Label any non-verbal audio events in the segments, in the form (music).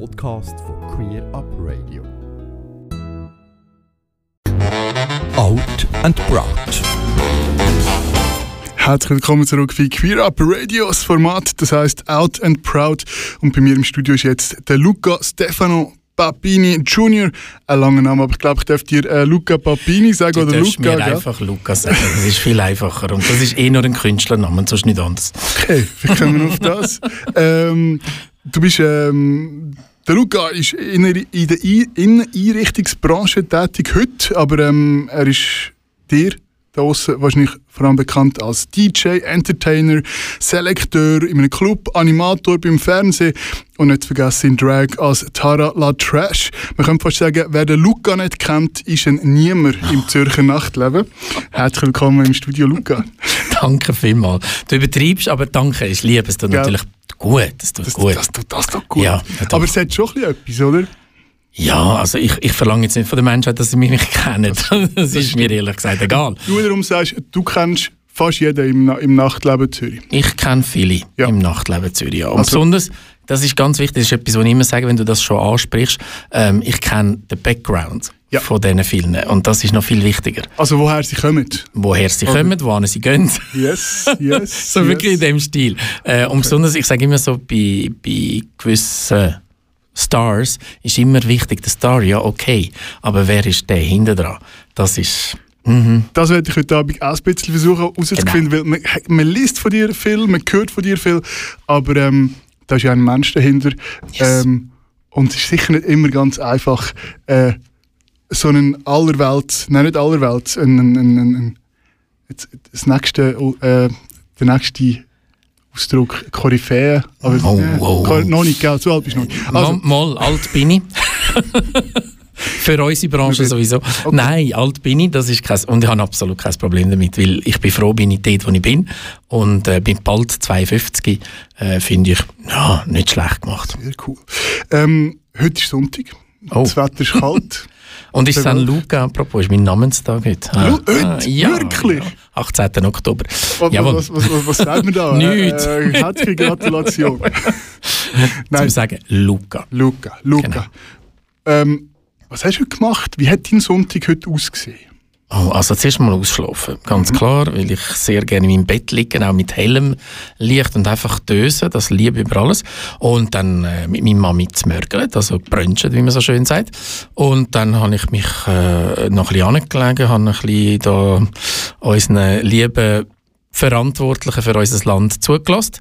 Podcast von Queer Up Radio. Out and Proud. Herzlich willkommen zurück bei Queer Up Radio, das Format, das heißt Out and Proud. Und bei mir im Studio ist jetzt der Luca Stefano Papini Junior. Ein langer Name, aber ich glaube, ich darf dir äh, Luca Papini sagen du oder Luca. mir gell? einfach Luca sagen, das ist viel einfacher. Und das ist eh nur ein Künstlername, sonst nicht anders. Okay, wir kommen auf das. (laughs) Ähm, du bist, ähm, der Luca ist in, in der Inneneinrichtungsbranche tätig heute, aber ähm, er ist dir draußen wahrscheinlich vor allem bekannt als DJ, Entertainer, Selekteur in einem Club, Animator beim Fernsehen und nicht zu vergessen in Drag als Tara La Trash. Man könnte fast sagen, wer den Luca nicht kennt, ist ein Niemand im Zürcher Nachtleben. Herzlich willkommen im Studio Luca. (laughs) danke vielmals. Du übertreibst, aber danke, ich liebe es. natürlich gut. Das tut das, gut. Das, das, das tut gut. Ja, aber es hat schon etwas, oder? Ja, also ich, ich verlange jetzt nicht von den Menschen, dass sie mich nicht kennen. Das, (laughs) das ist mir ehrlich gesagt egal. Du wiederum sagst, du kennst fast jeden im, im Nachtleben Zürich. Ich kenne viele ja. im Nachtleben Zürich, ja. Und also, besonders, das ist ganz wichtig, das ist etwas, was ich immer sage, wenn du das schon ansprichst, ähm, ich kenne den Background ja. von diesen vielen und das ist noch viel wichtiger. Also woher sie kommen? Woher sie okay. kommen, wohin sie gehen. Yes, yes. (laughs) so wirklich yes. in dem Stil. Äh, und besonders, ich sage immer so, bei, bei gewissen Stars ist immer wichtig. Der Star, ja, okay. Aber wer ist der hinter dran? Das ist. Mhm. Das werde ich heute Abend auch ein bisschen versuchen herauszufinden, genau. weil man, man, liest von dir viel, man hört von dir viel, aber ähm, da ist ja ein Mensch dahinter. Yes. Ähm, und es ist sicher nicht immer ganz einfach, äh, so einen allerwelts, nein, nicht allerwelts, ein, ein, ein, ein, das nächste, äh, der nächste Ausdruck Koryphäe. Aber oh, oh, oh. noch nicht, gell? Zu alt bist du noch nicht. Also, mal, mal, alt bin ich. (laughs) Für unsere Branche sowieso. Okay. Nein, alt bin ich, das ist kein, und ich habe absolut kein Problem damit, weil ich bin froh, bin ich dort, wo ich bin und äh, bin bald 52, äh, finde ich, ja, nicht schlecht gemacht. Sehr cool. Ähm, heute ist Sonntag, oh. das Wetter ist kalt. (laughs) Und ist San Luca, apropos, ist mein Namenstag heute. Ah, ah, ja, Wirklich? Ja, 18. Oktober. Was, was, was, was, was sagt man da? (laughs) Nichts. Äh, herzliche Gratulation. (laughs) Nein. Zum sagen Luca. Luca, Luca. Genau. Ähm, was hast du heute gemacht? Wie hat dein Sonntag heute ausgesehen? Oh, also zuerst mal ausschlafen, ganz mhm. klar, weil ich sehr gerne in meinem Bett liege, auch mit hellem Licht und einfach dösen, das liebe ich über alles. Und dann äh, mit meiner Mami zu mörgeln, also brunchen, wie man so schön sagt. Und dann habe ich mich äh, noch ein bisschen angelegen, habe ein bisschen da unseren lieben Verantwortlichen für unser Land zugelassen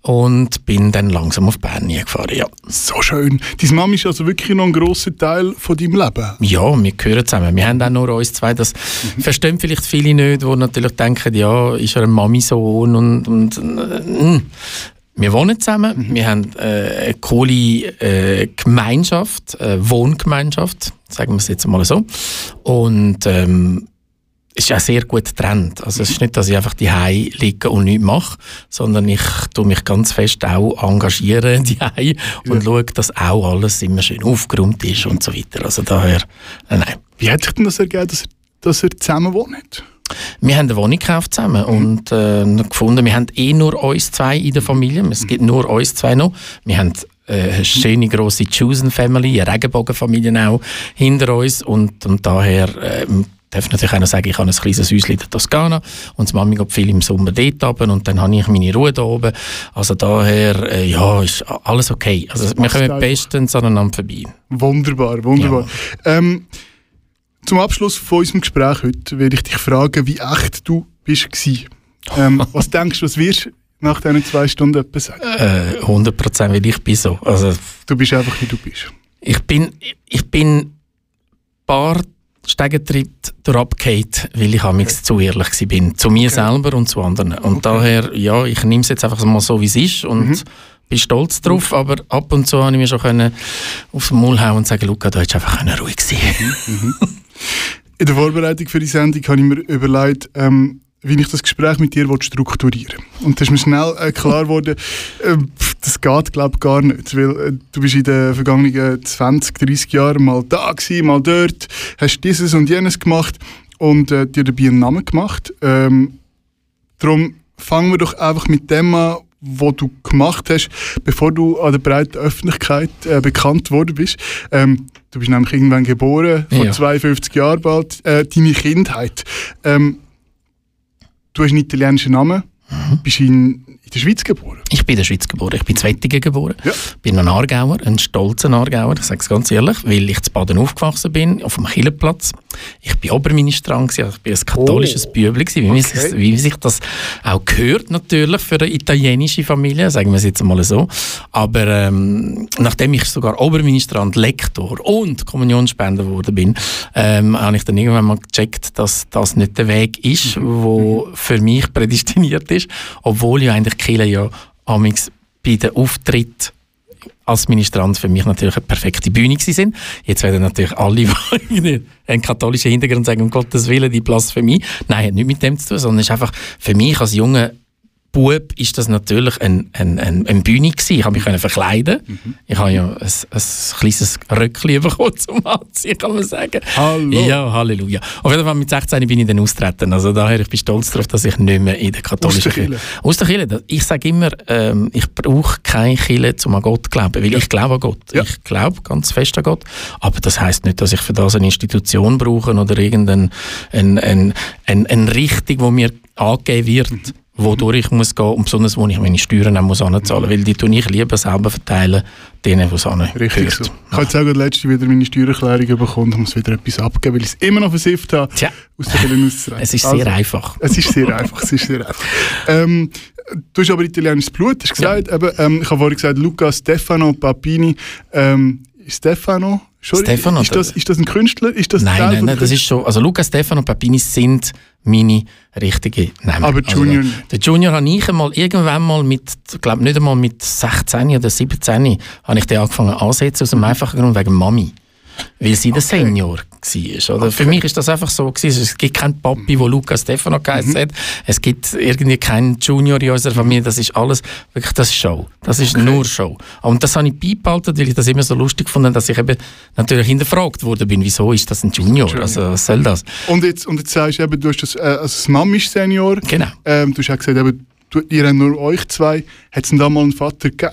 und bin dann langsam auf Bern gefahren. Ja. So schön. Deine Mama ist also wirklich noch ein grosser Teil von deinem Leben? Ja, wir gehören zusammen. Wir haben auch nur uns zwei. Das mhm. verstehen vielleicht viele nicht, die natürlich denken, ja, ist er ein Mami-Sohn und, und äh, wir wohnen zusammen, mhm. wir haben äh, eine coole äh, Gemeinschaft, äh, Wohngemeinschaft, sagen wir es jetzt mal so. Und ähm, ist ja sehr gut getrennt. Also es ist nicht, dass ich einfach die liege und nichts mache, sondern ich tue mich ganz fest auch engagieren (laughs) die und ja. schaue, dass auch alles immer schön aufgeräumt ist und so weiter. Also daher, äh, nein. Wie hat sich denn das ergeben, dass, dass ihr zusammen wohnt? Wir haben eine Wohnung gekauft zusammen mhm. und äh, gefunden, wir haben eh nur uns zwei in der Familie. Es gibt nur uns zwei noch. Wir haben äh, eine schöne grosse Chosen Family, eine Regenbogenfamilie auch hinter uns und, und daher äh, darf natürlich auch noch sagen, ich habe ein kleines Häuschen in der Toskana und die Mami geht viel im Sommer dort oben und dann habe ich meine Ruhe da oben. Also daher, äh, ja, ist alles okay. Also wir kommen bestens aneinander vorbei. Wunderbar, wunderbar. Ja. Ähm, zum Abschluss von unserem Gespräch heute werde ich dich fragen, wie echt du bist ähm, (laughs) Was denkst du, was wirst du nach diesen zwei Stunden etwas sagen? Äh, 100 Prozent, weil ich bin so. Also, du bist einfach, wie du bist. Ich bin, ich bin paar Stegentritt durchabgeht, weil ich okay. zu ehrlich war. Zu mir okay. selber und zu anderen. Und okay. daher, ja, ich nehme es jetzt einfach mal so, wie es ist und mhm. bin stolz drauf, aber ab und zu habe ich mir schon können aufs Maul hauen und sagen, Luca, du hättest einfach ruhig sein mhm. mhm. In der Vorbereitung für die Sendung habe ich mir überlegt, ähm, wie ich das Gespräch mit dir strukturieren will. Und da ist mir schnell äh, klar geworden, (laughs) äh, das geht, glaube ich, gar nicht. Weil äh, du bist in den vergangenen 20, 30 Jahren mal da gewesen, mal dort, hast dieses und jenes gemacht und äh, dir dabei einen Namen gemacht. Ähm, darum fangen wir doch einfach mit dem an, wo du gemacht hast, bevor du an der breiten Öffentlichkeit äh, bekannt worden bist. Ähm, du bist nämlich irgendwann geboren, vor Ja. 52 Jahren bald. Äh, deine Kindheit. Ähm, du hast einen italienischen Namen, Mhm. bist in, in der Schweiz geboren. Ich bin in der Schweiz geboren. Ich bin in Wettingen geboren. Ja. bin ein Aargauer, ein stolzer Aargauer, ich sage es ganz ehrlich, weil ich zu Baden aufgewachsen bin, auf dem Killenplatz. Ich bin Oberministrant, also ich bin ein katholisches Oh. Gewesen, wie, Okay. sich, wie sich das auch gehört natürlich für eine italienische Familie, sagen wir es jetzt mal so. Aber ähm, nachdem ich sogar Oberministrant, Lektor und Kommunionsspender geworden bin, ähm, habe ich dann irgendwann mal gecheckt, dass das nicht der Weg ist, wo für mich prädestiniert ist, obwohl ja eigentlich Kirche ja amigs bei den Auftritt als Ministrant für mich natürlich eine perfekte Bühne sind. Jetzt werden natürlich alle, (laughs) die einen katholischen Hintergrund sagen, um Gottes Willen, die Blasphemie. Nein, hat nichts mit dem zu tun, sondern es ist einfach für mich als junger Bub ist das natürlich ein, ein, ein, eine Bühne gewesen. Ich habe mich können verkleiden. Ich habe ja ein, ein kleines Röckchen bekommen (laughs) zum Anziehen, kann man sagen. Hallo. Ja, Halleluja. Auf jeden Fall mit 16 bin ich dann austreten. Also daher, ich bin stolz darauf, dass ich nicht mehr in der katholischen Kirche... Aus der Kirche. Ich sage immer, ähm, ich brauche keine Kirche, um an Gott zu glauben, weil ich glaube an Gott. Ja. Ich glaube ganz fest an Gott. Aber das heißt nicht, dass ich für das eine Institution brauche oder irgendeine ein, ein, ein, eine Richtung, die mir angegeben wird, Mhm. Wodurch ich muss gehen und besonders, wo ich meine Steuern auch muss anzahlen, weil die tue ich lieber selber verteilen, denen, die es Richtig gehört. so. Ich habe jetzt auch gerade letzte wieder meine Steuererklärung bekommen und muss wieder etwas abgeben, weil ich es immer noch versifft habe, Tja. aus der auszureiten. Es ist Also, sehr einfach. Es ist sehr einfach, es ist sehr einfach. Ähm, du hast aber italienisches Blut, hast gesagt. Eben, ähm, ich habe vorhin gesagt, Luca Stefano Papini. Ähm, Stefano? Stefano, ist, das, ist das ein Künstler? Ist das Nein, nein, nein, das ist schon. Also Luca Stefano Papini sind meine richtigen Namen. Aber also, Junior der- nicht. Der Junior habe ich einmal irgendwann mal mit, ich glaube nicht einmal mit 16 oder 17 habe ich den angefangen anzusetzen, aus dem einfachen Grund wegen Mami. Weil sie der Senior war. Oder? Für mich ist das einfach so. Gewesen. Es gibt keinen Papi, der Luca Stefano geheißen Mhm. hat. Es gibt irgendwie keinen Junior in unserer Familie. Das ist alles, wirklich, das ist Show. Das ist nur Show. Und das habe ich beibehalten, weil ich das immer so lustig fand, dass ich eben natürlich hinterfragt worden bin, wieso ist das ein Junior? Also, was soll das? Und jetzt, und jetzt sagst du eben, du hast das, äh, also das Mami ist Senior. Genau. Ähm, du hast auch gesagt, eben, du, ihr nur euch zwei. Hat es denn da mal einen Vater gegeben?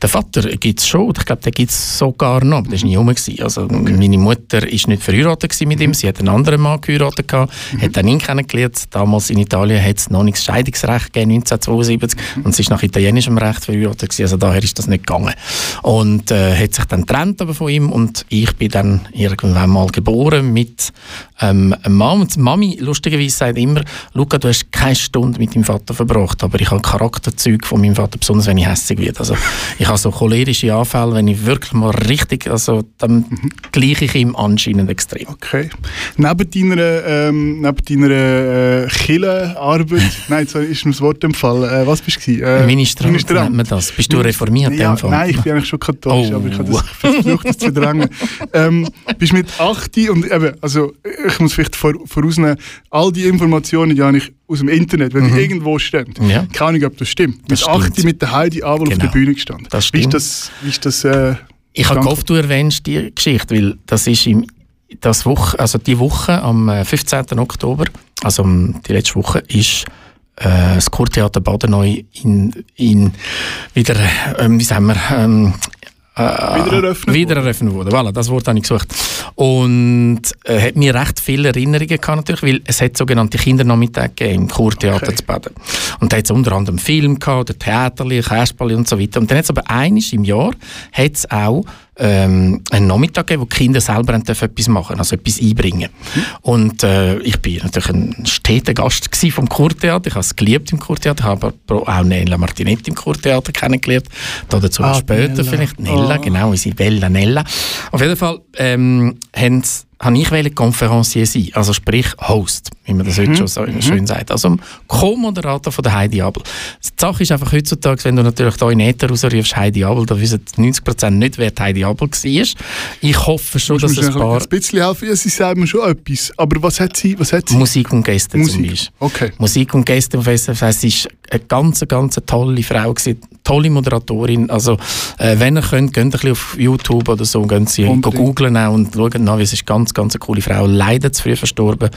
Der Vater gibt es schon, ich glaube, den gibt es sogar noch, aber der war nie rum. Also, Meine Mutter war nicht verheiratet mit ihm, sie hat einen anderen Mann geheiratet, gehabt, hat dann ihn kennengelernt. Damals in Italien hat es noch nicht das Scheidungsrecht gegeben, 1972, und sie ist nach italienischem Recht verheiratet, gewesen, also daher ist das nicht gegangen. Und äh, hat sich dann getrennt aber von ihm und ich bin dann irgendwann mal geboren mit ähm, einem Mann. Und Mami, lustigerweise, sagt immer, Luca, du hast keine Stunde mit deinem Vater verbracht, aber ich habe Charakterzüge von meinem Vater, besonders wenn ich hässlich werde. Also, ich habe so cholerische Anfälle, wenn ich wirklich mal richtig, also dann gleiche ich ihm anscheinend extrem. Okay. Neben deiner, ähm, neben deiner äh, Kirchenarbeit, (laughs) nein, jetzt ist mir das Wort empfallen. Äh, was bist du? Äh, Ministrant, Ministrant. nennt man das. Bist du reformiert? Ja, nein, ich bin eigentlich schon katholisch, Oh. aber ich habe das versucht, das zu verdrängen. (laughs) ähm, bist mit 8 und eben, also ich muss vielleicht vor, vorausnehmen, all die Informationen, die habe ich aus dem Internet, wenn die irgendwo stehen. Mhm. Ja. Keine Ahnung, ob das stimmt. Das mit 8 stimmt. mit der Heidi auf Genau. der Bühne gestanden. Das Wie ist stimmt. das, wie ist das äh, Ich habe gehofft, du erwähnst die Geschichte, weil das ist im, das Woche, also die Woche am äh, 15. Oktober, also die letzte Woche, ist äh, das Kurtheater Baden neu in, in wieder, ähm, wie sagen wir, ähm, äh, Wieder eröffnet wieder eröffnet wurde. Voilà, das Wort habe ich gesucht. Und äh, hat mir recht viele Erinnerungen gehabt natürlich, weil es hat sogenannte Kindernachmittage gegeben im Kurtheater Okay. zu Baden. Und da hat es unter anderem Film gehabt, oder Theaterli, Kasperli und so weiter. Und dann hat es aber einiges im Jahr hat es auch ähm, einen Nachmittag gegeben, wo die Kinder selber etwas machen, also etwas einbringen. Und äh, ich bin natürlich ein steter Gast vom Kurtheater. Ich habe es geliebt im Kurtheater, habe aber auch Nella Martinetti im Kurtheater kennengelernt. Da dazu Ah, später Nella. vielleicht. Nella, Ah. genau, Isabella Nella. Auf jeden Fall ähm, haben sie habe ich Konferencier sein, also sprich Host, wie man das Mhm. heute schon so schön sagt. Also Co-Moderator von der Heidi Abel. Die Sache ist einfach heutzutage, wenn du natürlich da in Äther rausrufst, Heidi Abel, da wissen 90% nicht, wer Heidi Abel war. Ich hoffe schon, dass du ein paar ein bisschen helfen? Ja, sie sagen mir schon etwas. Aber was hat sie? Was hat sie? Musik und Gäste zum Musik. Beispiel. Okay. Musik und Gäste auf SRF. Es ist eine ganz, ganz tolle Frau, gewesen, tolle Moderatorin. Also, äh, wenn ihr könnt, geht ein bisschen auf YouTube oder so, gehen Sie googlen auch und schauen nach, wie es ist ganz ganz, ganz eine coole Frau, leider zu früh verstorben.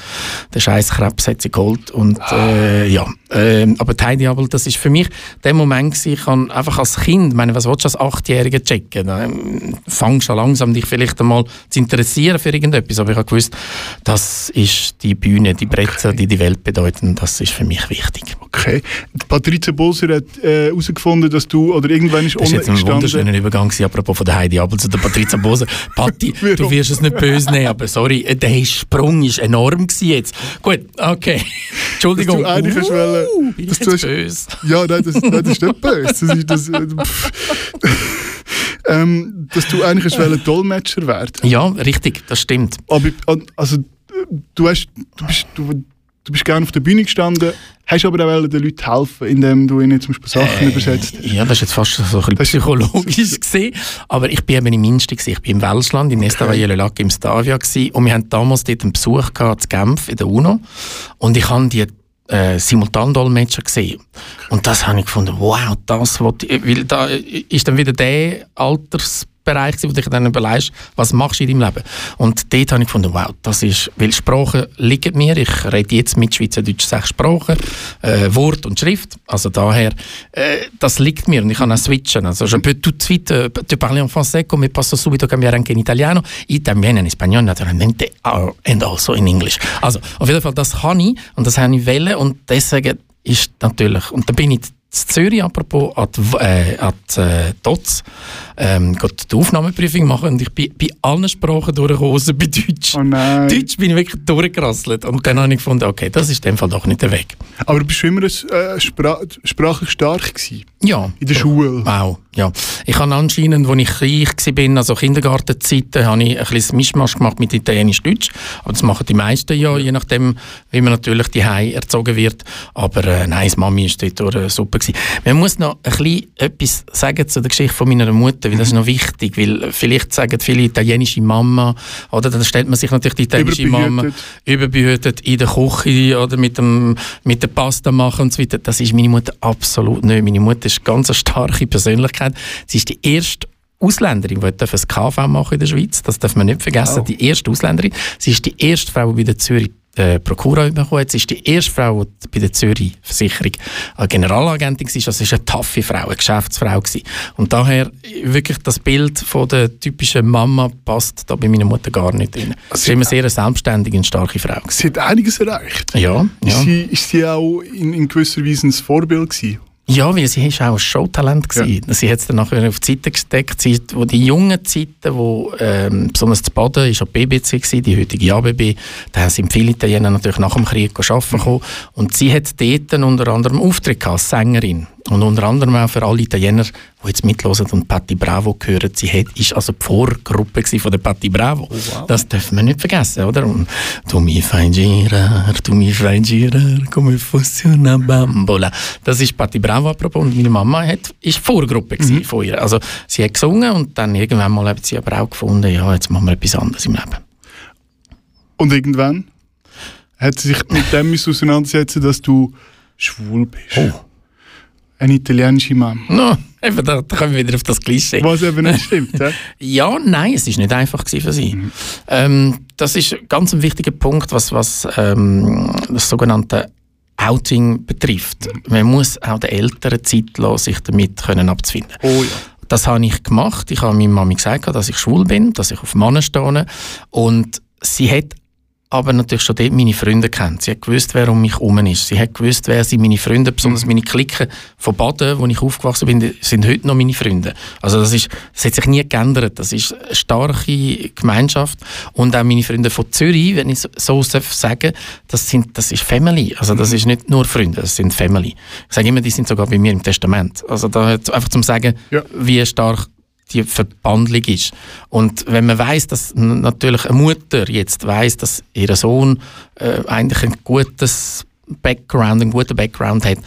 Der scheiß Krebs hat sie geholt. Und, äh, ja. Äh, aber die Heidi Abel, das ist für mich der Moment gewesen, ich kann einfach als Kind, meine, was willst du als Achtjähriger checken? Ähm, fangst du langsam dich vielleicht einmal zu interessieren für irgendetwas. Aber ich habe gewusst, das ist die Bühne, die Bretter, Okay. die die Welt bedeuten, das ist für mich wichtig. Okay. Die Patricia Boser hat äh, herausgefunden, dass du, oder irgendwann ist Das ist jetzt ein wunderschöner Übergang gewesen, apropos von der Heidi Abel zu der Patricia Boser. (laughs) Patti, du wirst es nicht böse nehmen, aber sorry, äh, der Sprung ist enorm jetzt. Gut, okay. (laughs) Entschuldigung. Dass du eigentlich wollen- Uh, ich dass du hast- böse? Ja, nein, das, nein, das ist nicht böse. Das ist, das, (laughs) äh, ähm, dass du eigentlich wollen Dolmetscher werden. Ja, richtig, das stimmt. Aber also, du, hast, du, bist, du, du bist gerne auf der Bühne gestanden, hast aber auch den Leuten helfen, indem du ihnen zum Beispiel Sachen übersetzt hast. Ja, das ist jetzt fast so ein bisschen psychologisch gesehen. Aber ich bin eben im gewesen. Ich bin im Welschland, in Estavayer Lac im Stavia gewesen. Und wir haben damals dort einen Besuch gehabt, in Genf, in der UNO. Und ich habe die äh, Simultandolmetscher gesehen. Und das habe ich gefunden, wow, das ich, weil da ist dann wieder der Altersbereich, gewesen, wo du dich dann überlegst, was machst du in deinem Leben? Und dort habe ich gefunden, wow, das ist, weil Sprachen liegen mir, ich rede jetzt mit Schweizerdeutsch sechs Sprachen, äh, Wort und Schrift, also daher, äh, das liegt mir und ich kann auch switchen, also je peux tout de suite euh, te parler en français come posso subito cambiare anche in italiano, y también en español naturalmente, and also in English. Also, auf jeden Fall, das kann ich und das habe ich wollen und deswegen ist natürlich, und da bin ich in Zürich, apropos, an die, äh, an die äh, TOTS, ähm, die Aufnahmeprüfung machen und ich bin bei allen Sprachen durchgekommen, außer bei Deutsch. Oh nein. Deutsch bin ich wirklich durchgerasselt und dann habe ich gefunden, okay, das ist in dem Fall doch nicht der Weg. Aber du bist schon immer äh, spra sprachlich stark gewesen. Ja. In der Schule. Wow, ja. Ich habe anscheinend, als ich klein war, also Kindergartenzeiten, habe ich ein bisschen Mischmasch gemacht mit Italienisch-Deutsch. Aber das machen die meisten ja, je nachdem, wie man natürlich die erzogen wird. Aber äh, nein, das Mami war dort äh, super. Gewesen. Man muss noch ein bisschen etwas sagen zu der Geschichte von meiner Mutter, weil das ist noch wichtig, weil vielleicht sagen viele italienische Mama, oder dann stellt man sich natürlich die italienische Mama überbehütet in der Küche oder mit, dem, mit der Pasta machen und so weiter. Das ist meine Mutter absolut nicht. Meine Mutter ist eine ganz starke Persönlichkeit. Sie ist die erste Ausländerin, die ein KV machen in der Schweiz. Das darf man nicht vergessen. Oh. Die erste Ausländerin. Sie ist die erste Frau, die bei der Zürich äh, Prokura bekommen hat. Sie ist die erste Frau, die bei der Zürich Versicherung eine Generalagentin war. Also sie ist eine taffe Frau, eine Geschäftsfrau gewesen. Und daher wirklich das Bild von der typischen Mama passt da bei meiner Mutter gar nicht rein. Sie ist immer sehr eine selbstständige und starke Frau. Gewesen. Sie hat einiges erreicht. Ja, Ist, ja. sie, ist sie auch in, in gewisser Weise ein Vorbild gewesen? Ja, weil sie ist auch ein Showtalent gewesen. Sie hat es dann nachher auf die Seite gesteckt. Sie, wo die jungen Zeiten, wo ähm, besonders zu Baden ist ja die BBC gewesen, die heutige ABB, da sind viele Italiener natürlich nach dem Krieg arbeiten gekommen. Und sie hat dort unter anderem Auftritt gehabt, als Sängerin. Und unter anderem auch für alle Italiener, die jetzt mitlosen und Patti Bravo hören, sie hat, ist also die Vorgruppe von der Patti Bravo. Das dürfen wir nicht vergessen, oder? Und tu mi fai girar, tu mi fai girar, come fosse una bambola. Das ist Patti Bravo apropos und meine Mama hat, ist Vorgruppe gewesen von ihr. Also sie hat gesungen und dann irgendwann mal hat sie aber auch gefunden, ja, jetzt machen wir etwas anderes im Leben. Und irgendwann hat sie sich mit dem (laughs) auseinandersetzen, dass du schwul bist. Oh. Eine italienische Mama. No, eben, da, da kommen wir wieder auf das Klischee. Was eben nicht stimmt. (laughs) Ja, nein, es ist nicht einfach für sie. Mhm. Ähm, das ist ganz ein wichtiger Punkt, was, was ähm, das sogenannte Outing betrifft. Man muss auch den Eltern Zeit lassen, sich damit können abzufinden. Oh ja. Das habe ich gemacht. Ich habe meiner Mami gesagt, dass ich schwul bin, dass ich auf Männer stehe. Und sie hat aber natürlich schon dort meine Freunde kennt. Sie hat gewusst, wer um mich herum ist. Sie hat gewusst, wer sind meine Freunde, besonders meine Clique von Baden, wo ich aufgewachsen bin, sind heute noch meine Freunde. Also das, ist, das hat sich nie geändert. Das ist eine starke Gemeinschaft. Und auch meine Freunde von Zürich, wenn ich so sagen das, sind, das ist Family. Also das ist nicht nur Freunde, das sind Family. Ich sage immer, die sind sogar bei mir im Testament. Also da einfach zum sagen, Ja. wie stark die Verbandlung ist. Und wenn man weiß, dass natürlich eine Mutter jetzt weiß, dass ihr Sohn äh, eigentlich ein gutes Background, einen guten Background hat,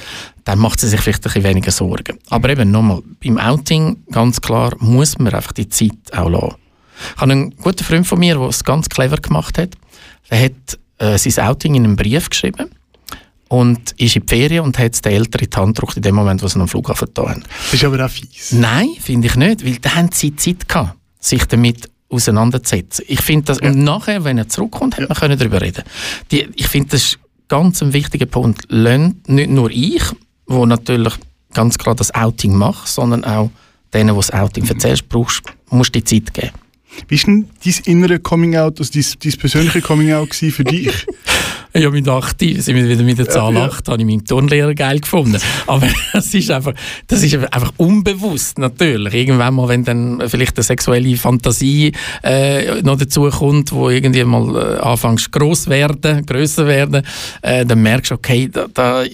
dann macht sie sich vielleicht ein bisschen weniger Sorgen. Aber eben nochmal, beim Outing ganz klar muss man einfach die Zeit auch lassen. Ich habe einen guten Freund von mir, der es ganz clever gemacht hat. Der hat äh, sein Outing in einem Brief geschrieben und ist in die Ferien und hat den Eltern in die Hand gedrückt, in dem Moment, wo sie am Flughafen da haben. Das ist aber auch fies. Nein, finde ich nicht, weil da haben sie Zeit gehabt, sich damit auseinanderzusetzen. Ich finde das, und nachher, wenn er zurückkommt, hätte man können darüber reden. Die, ich finde, das ist ganz ein wichtiger Punkt. Lernt nicht nur ich, wo natürlich ganz klar das Outing mache, sondern auch denen, die das Outing erzählst, brauchst, musst du die Zeit geben. Wie war denn dein innere Coming-out, also dein, dein persönliche Coming-out für dich? (laughs) Ja, mit 8 sind wir wieder mit der Zahl Ja, ja. 8, habe ich meinen Turnlehrer geil gefunden. Aber (laughs) das ist einfach, das ist einfach unbewusst, natürlich. Irgendwann mal, wenn dann vielleicht eine sexuelle Fantasie äh, noch dazu kommt, wo irgendwie mal äh, anfängst gross werden, grösser werden, äh, dann merkst du, okay, da, da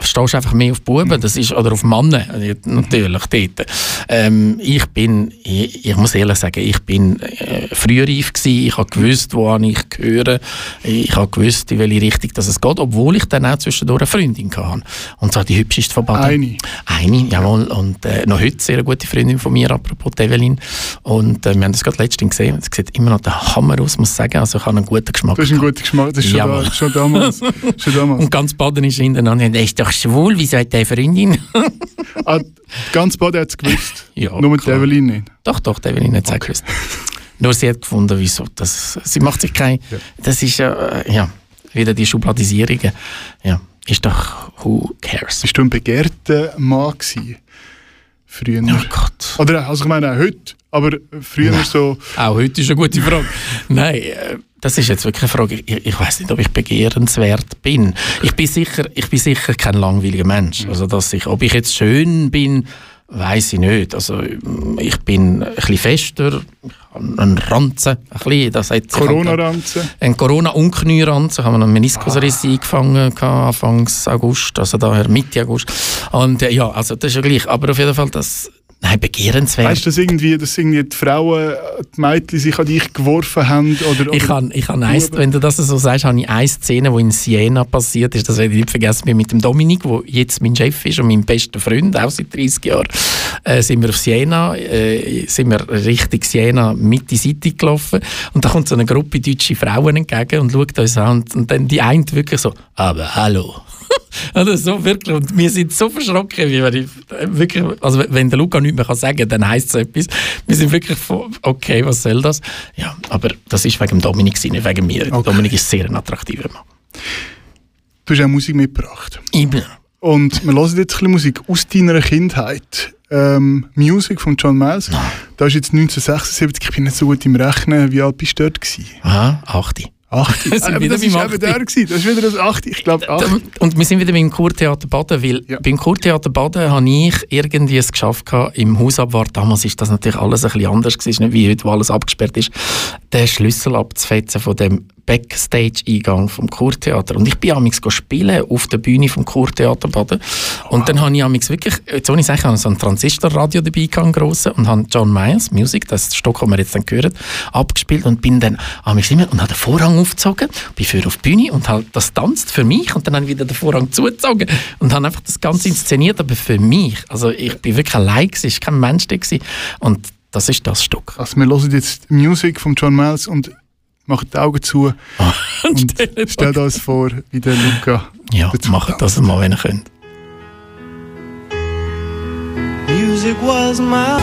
stehst einfach mehr auf Buben, das ist, oder auf Männer, äh, natürlich, dort. Ähm, ich bin, ich, ich muss ehrlich sagen, ich bin äh, frühreif gewesen, ich habe gewusst, woran ich gehöre, ich habe gewusst, in welche Richtung das es geht, obwohl ich dann auch zwischendurch eine Freundin hatte. Und zwar die hübscheste von Baden. Eine? Eine, jawohl. Und äh, noch heute sehr gute Freundin von mir, apropos Evelyn. Und äh, wir haben das gerade letztens gesehen, es sieht immer noch der Hammer aus, muss ich sagen, also ich habe einen guten Geschmack. Das ist ein guter Geschmack, das ist schon, da, schon damals. schon damals. (laughs) Und ganz Baden ist hintereinander, der ist doch schwul, wieso hat der Freundin? Ah, ganz Bade hat es gewusst, (laughs) Ja, nur mit klar. Evelyn nicht. Doch, doch, will ich nicht sagen. gewusst. Nur sie hat gefunden, wieso. Das, sie macht sich kein. Das ist ja, äh, ja, wieder die Schubladisierungen. Ja, ist doch, who cares? Bist du ein begehrter Mann gewesen? Früher? Oh Gott. Oder, also ich meine heute, aber früher so... Auch heute ist eine gute Frage. Nein, äh, das ist jetzt wirklich eine Frage. Ich, ich weiß nicht, ob ich begehrenswert bin. Ich bin sicher, ich bin sicher kein langweiliger Mensch. Also, dass ich, ob ich jetzt schön bin, weiß ich nicht. Also, ich bin ein bisschen fester, einen Ranzen, ein bisschen, das sich halt- Corona-Ranzen. Ein Corona-Unknieranzen, haben wir einen Meniskusriss eingefangen, gehabt, Anfangs August, also daher Mitte August. Und äh, ja, also das ist ja gleich. Aber auf jeden Fall, das, nein, begehrenswert. Weißt du, dass irgendwie, dass irgendwie die Frauen, die Mädchen sich an dich geworfen haben? Oder, Ich habe ich han eins, wenn du das so sagst, habe ich eine Szene, die in Siena passiert ist, das werde ich nicht vergessen, bin mit dem Dominik, der jetzt mein Chef ist und mein bester Freund, auch seit 30 Jahren, äh, sind wir auf Siena, äh, sind wir Richtung Siena Mitte City gelaufen und da kommt so eine Gruppe deutsche Frauen entgegen und schaut uns an und, und dann die eine wirklich so, aber hallo. (laughs) Oder also, so wirklich. Und wir sind so verschrocken, wie wir äh, wirklich, also wenn der Luca nichts mehr kann sagen dann heisst es etwas. Wir sind wirklich von, okay, was soll das? Ja, aber das ist wegen Dominik, nicht wegen mir. Okay. Dominik ist sehr ein attraktiver Mann. Du hast auch Musik mitgebracht. Immer. Und wir hören jetzt ein bisschen Musik aus deiner Kindheit. Ähm, Music von John Miles. Nein. Das ist jetzt 1976. Ich bin nicht so gut im Rechnen. Wie alt bist du dort? Aha, 8. Ach, das, sind wieder das ist der. Das ist wieder das 8. Ich glaube 8. Und wir sind wieder beim Kurtheater Baden, weil ja. beim Kurtheater Baden habe ich irgendwie es geschafft gehabt, im Hausabwart, damals ist das natürlich alles ein bisschen anders gewesen, nicht wie heute, wo alles abgesperrt ist, den Schlüssel abzufetzen von dem Backstage-Eingang vom Kurtheater. Und ich bin amigs spielen auf der Bühne vom Kurtheater Baden. Und dann habe ich amigs wirklich, jetzt sagen, ich habe so ein Transistorradio dabei gehabt, grossen, und habe John Myers Music, das Stück, das wir jetzt dann gehört, abgespielt und bin dann amigs immer und habe den Vorhang aufgezogen, bin für auf die Bühne und halt das tanzt für mich und dann habe ich wieder den Vorhang zugezogen und habe einfach das Ganze inszeniert, aber für mich. Also ich bin wirklich allein gewesen, es war kein Mensch da und das ist das Stück. Also wir hören jetzt Musik von John Miles und machen die Augen zu (laughs) und Stellt uns vor, wie der Luca Ja, macht das mal, wenn ihr könnt. Music was my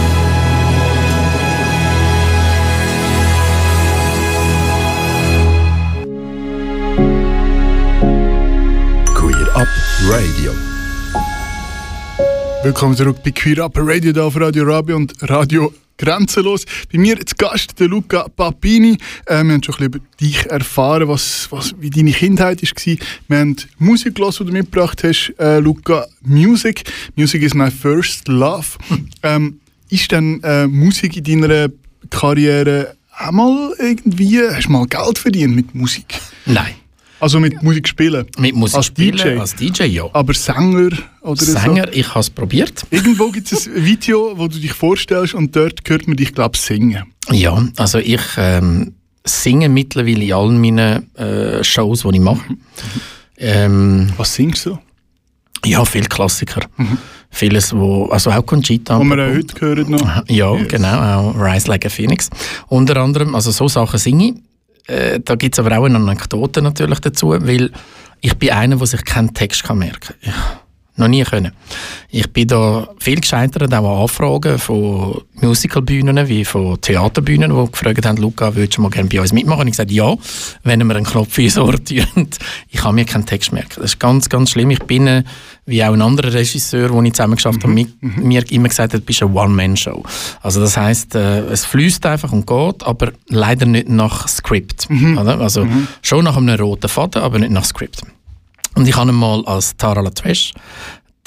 Queer Up Radio. Willkommen zurück bei Queer Up Radio da auf Radio Rabi und Radio Grenzenlos. Bei mir zu Gast der Luca Papini. Äh, wir haben schon ein bisschen über dich erfahren, was, was, wie deine Kindheit war. Wir haben Musik gehört, die du mitgebracht hast, äh, Luca. Music. Music is my first love. (laughs) ähm, ist denn äh, Musik in deiner Karriere auch mal irgendwie, hast du mal Geld verdient mit Musik? Nein. Also mit Musik spielen? Mit Musik Als spielen, DJ? als DJ, ja. Aber Sänger oder so? Sänger, ich habe es probiert. Irgendwo gibt es ein (laughs) Video, wo du dich vorstellst und dort hört man dich, glaube ich, singen. Ja, also ich ähm, singe mittlerweile in allen meinen äh, Shows, die ich mache. Ähm, Was singst du? ja, viel Klassiker. Vieles, wo, also auch Conchita. Wo wir auch heute hören noch. Ja, Yes. genau, auch Rise Like a Phoenix. Unter anderem, also so Sachen singe ich. Äh, da gibt es aber auch eine Anekdote natürlich dazu, weil ich bin einer, der sich keinen Text kann merken kann. Noch nie können. Ich bin da viel gescheitert, auch an Anfragen von Musicalbühnen wie von Theaterbühnen, die gefragt haben, Luca, würdest du mal gerne bei uns mitmachen? Und ich gesagt, ja, wenn wir einen Knopf ins Ohr tun. (laughs) Ich kann mir keinen Text merken. Das ist ganz, ganz schlimm. Ich bin, äh, wie auch ein anderer Regisseur, den ich zusammen geschafft habe, mit, mir immer gesagt hat, du bist eine One-Man-Show. Also das heisst, äh, es fließt einfach und geht, aber leider nicht nach Skript. Oder? Also schon nach einem roten Faden, aber nicht nach Skript. Und ich habe mal als Tara Latwesh,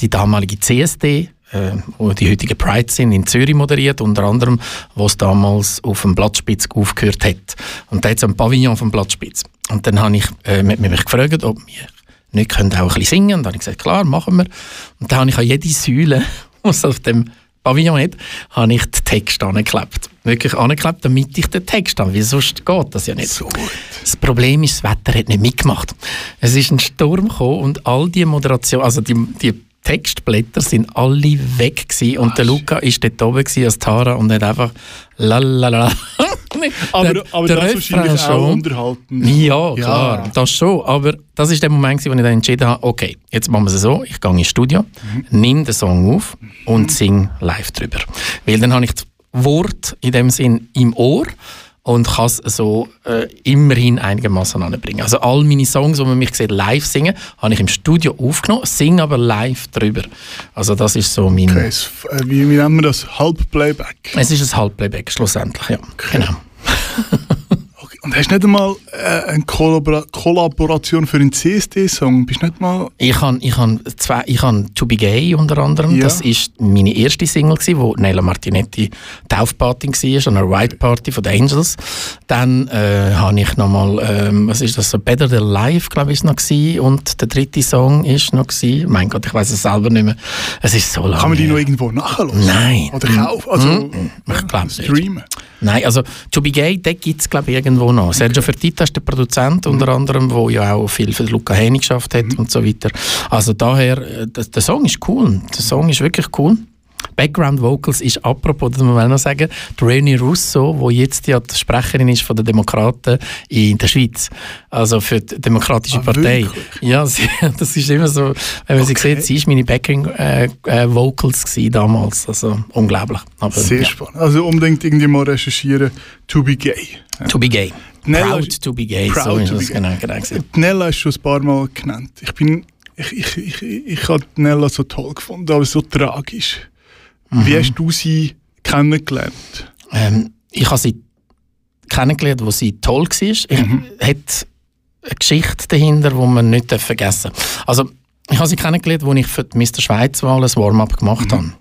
die damalige CSD, äh, wo die heutige Pride sind, in Zürich moderiert, unter anderem, wo es damals auf dem Blattspitz aufgehört hat. Und da hat ein Pavillon vom Blattspitz. Und dann habe ich äh, mit mich gefragt, ob wir nicht können auch ein bisschen singen Und dann habe ich gesagt, klar, machen wir. Und dann habe ich an jede Säule, (laughs) was auf dem Pavillon hat, habe ich den Text angeklebt. Wirklich angeklebt, damit ich den Text habe, weil sonst geht das ja nicht. So gut. Das Problem ist, das Wetter hat nicht mitgemacht. Es ist ein Sturm gekommen und all die Moderation, also die, die Textblätter sind alle weg gewesen und der Luca ist dort oben gewesen als Tara und hat einfach lalalala. (laughs) Aber, Der- aber der das wahrscheinlich auch schon. unterhalten. Ja, klar, das schon. Aber das ist der Moment, wo ich dann entschieden habe, okay, jetzt machen wir es so, ich gehe ins Studio, nimm den Song auf und sing live drüber. Weil dann habe ich das Wort in dem Sinn im Ohr und kann es so äh, immerhin einigermaßen anbringen. Also all meine Songs, die man mich sieht, live singen, habe ich im Studio aufgenommen, singe aber live drüber. Also das ist so mein... Okay, äh, wie, wie nennen wir das? Halbplayback. Es ist ein Halbplayback schlussendlich, ja. Genau. (laughs) Und hast nicht einmal äh, eine Kollabora Kollaboration für einen CSD-Song? Bist nicht mal... Ich habe ich zwei, ich han To Be Gay unter anderem. Ja. Das ist meine erste Single gsi, wo Nella Martinetti Taufpatin war an einer White Party von den Angels. Dann äh, habe ich nochmal, ähm, was ist das, Better Than Life, glaube ich, noch gsi. Und der dritte Song ist noch gsi. Mein Gott, ich weiß es selber nicht mehr. Es ist so lange. Kann man die noch irgendwo nachhören? Nein. Oder kaufen? Also, Mm, ich glaube nicht. streamen? Nein, also To Be Gay, den gibt es glaube ich irgendwo noch. Sergio Fertitta ist der Produzent unter anderem, wo ja auch viel für Luca Heni geschafft hat und so weiter. Also daher, äh, der, der Song ist cool. Der Song ist wirklich cool. Background Vocals ist apropos, das muss man noch sagen, die Reni Russo, wo jetzt ja die Sprecherin ist von den Demokraten in der Schweiz, also für die Demokratische Ah, Partei. wirklich? Ja, (laughs) sie, das ist immer so, wenn man sie Okay. sieht, sie ist meine Backing äh, äh, Vocals gewesen damals, also unglaublich. Aber, Sehr ja. spannend. Also unbedingt irgendwie mal recherchieren. To be gay. To be gay. Nella Proud ist- to be gay. Proud so ist to be das gay. genau, genau Nella ist schon ein paar Mal genannt. Ich bin... Ich, ich, ich, ich habe Nella so toll gefunden, aber so tragisch. Mhm. Wie hast du sie kennengelernt? Ähm, ich habe sie kennengelernt, wo sie toll war. Ich Mhm. hat eine Geschichte dahinter, die man nicht vergessen darf. Also, ich habe sie kennengelernt, als ich für die Mr. Schweiz-Wahl ein Warm-up gemacht Mhm. habe.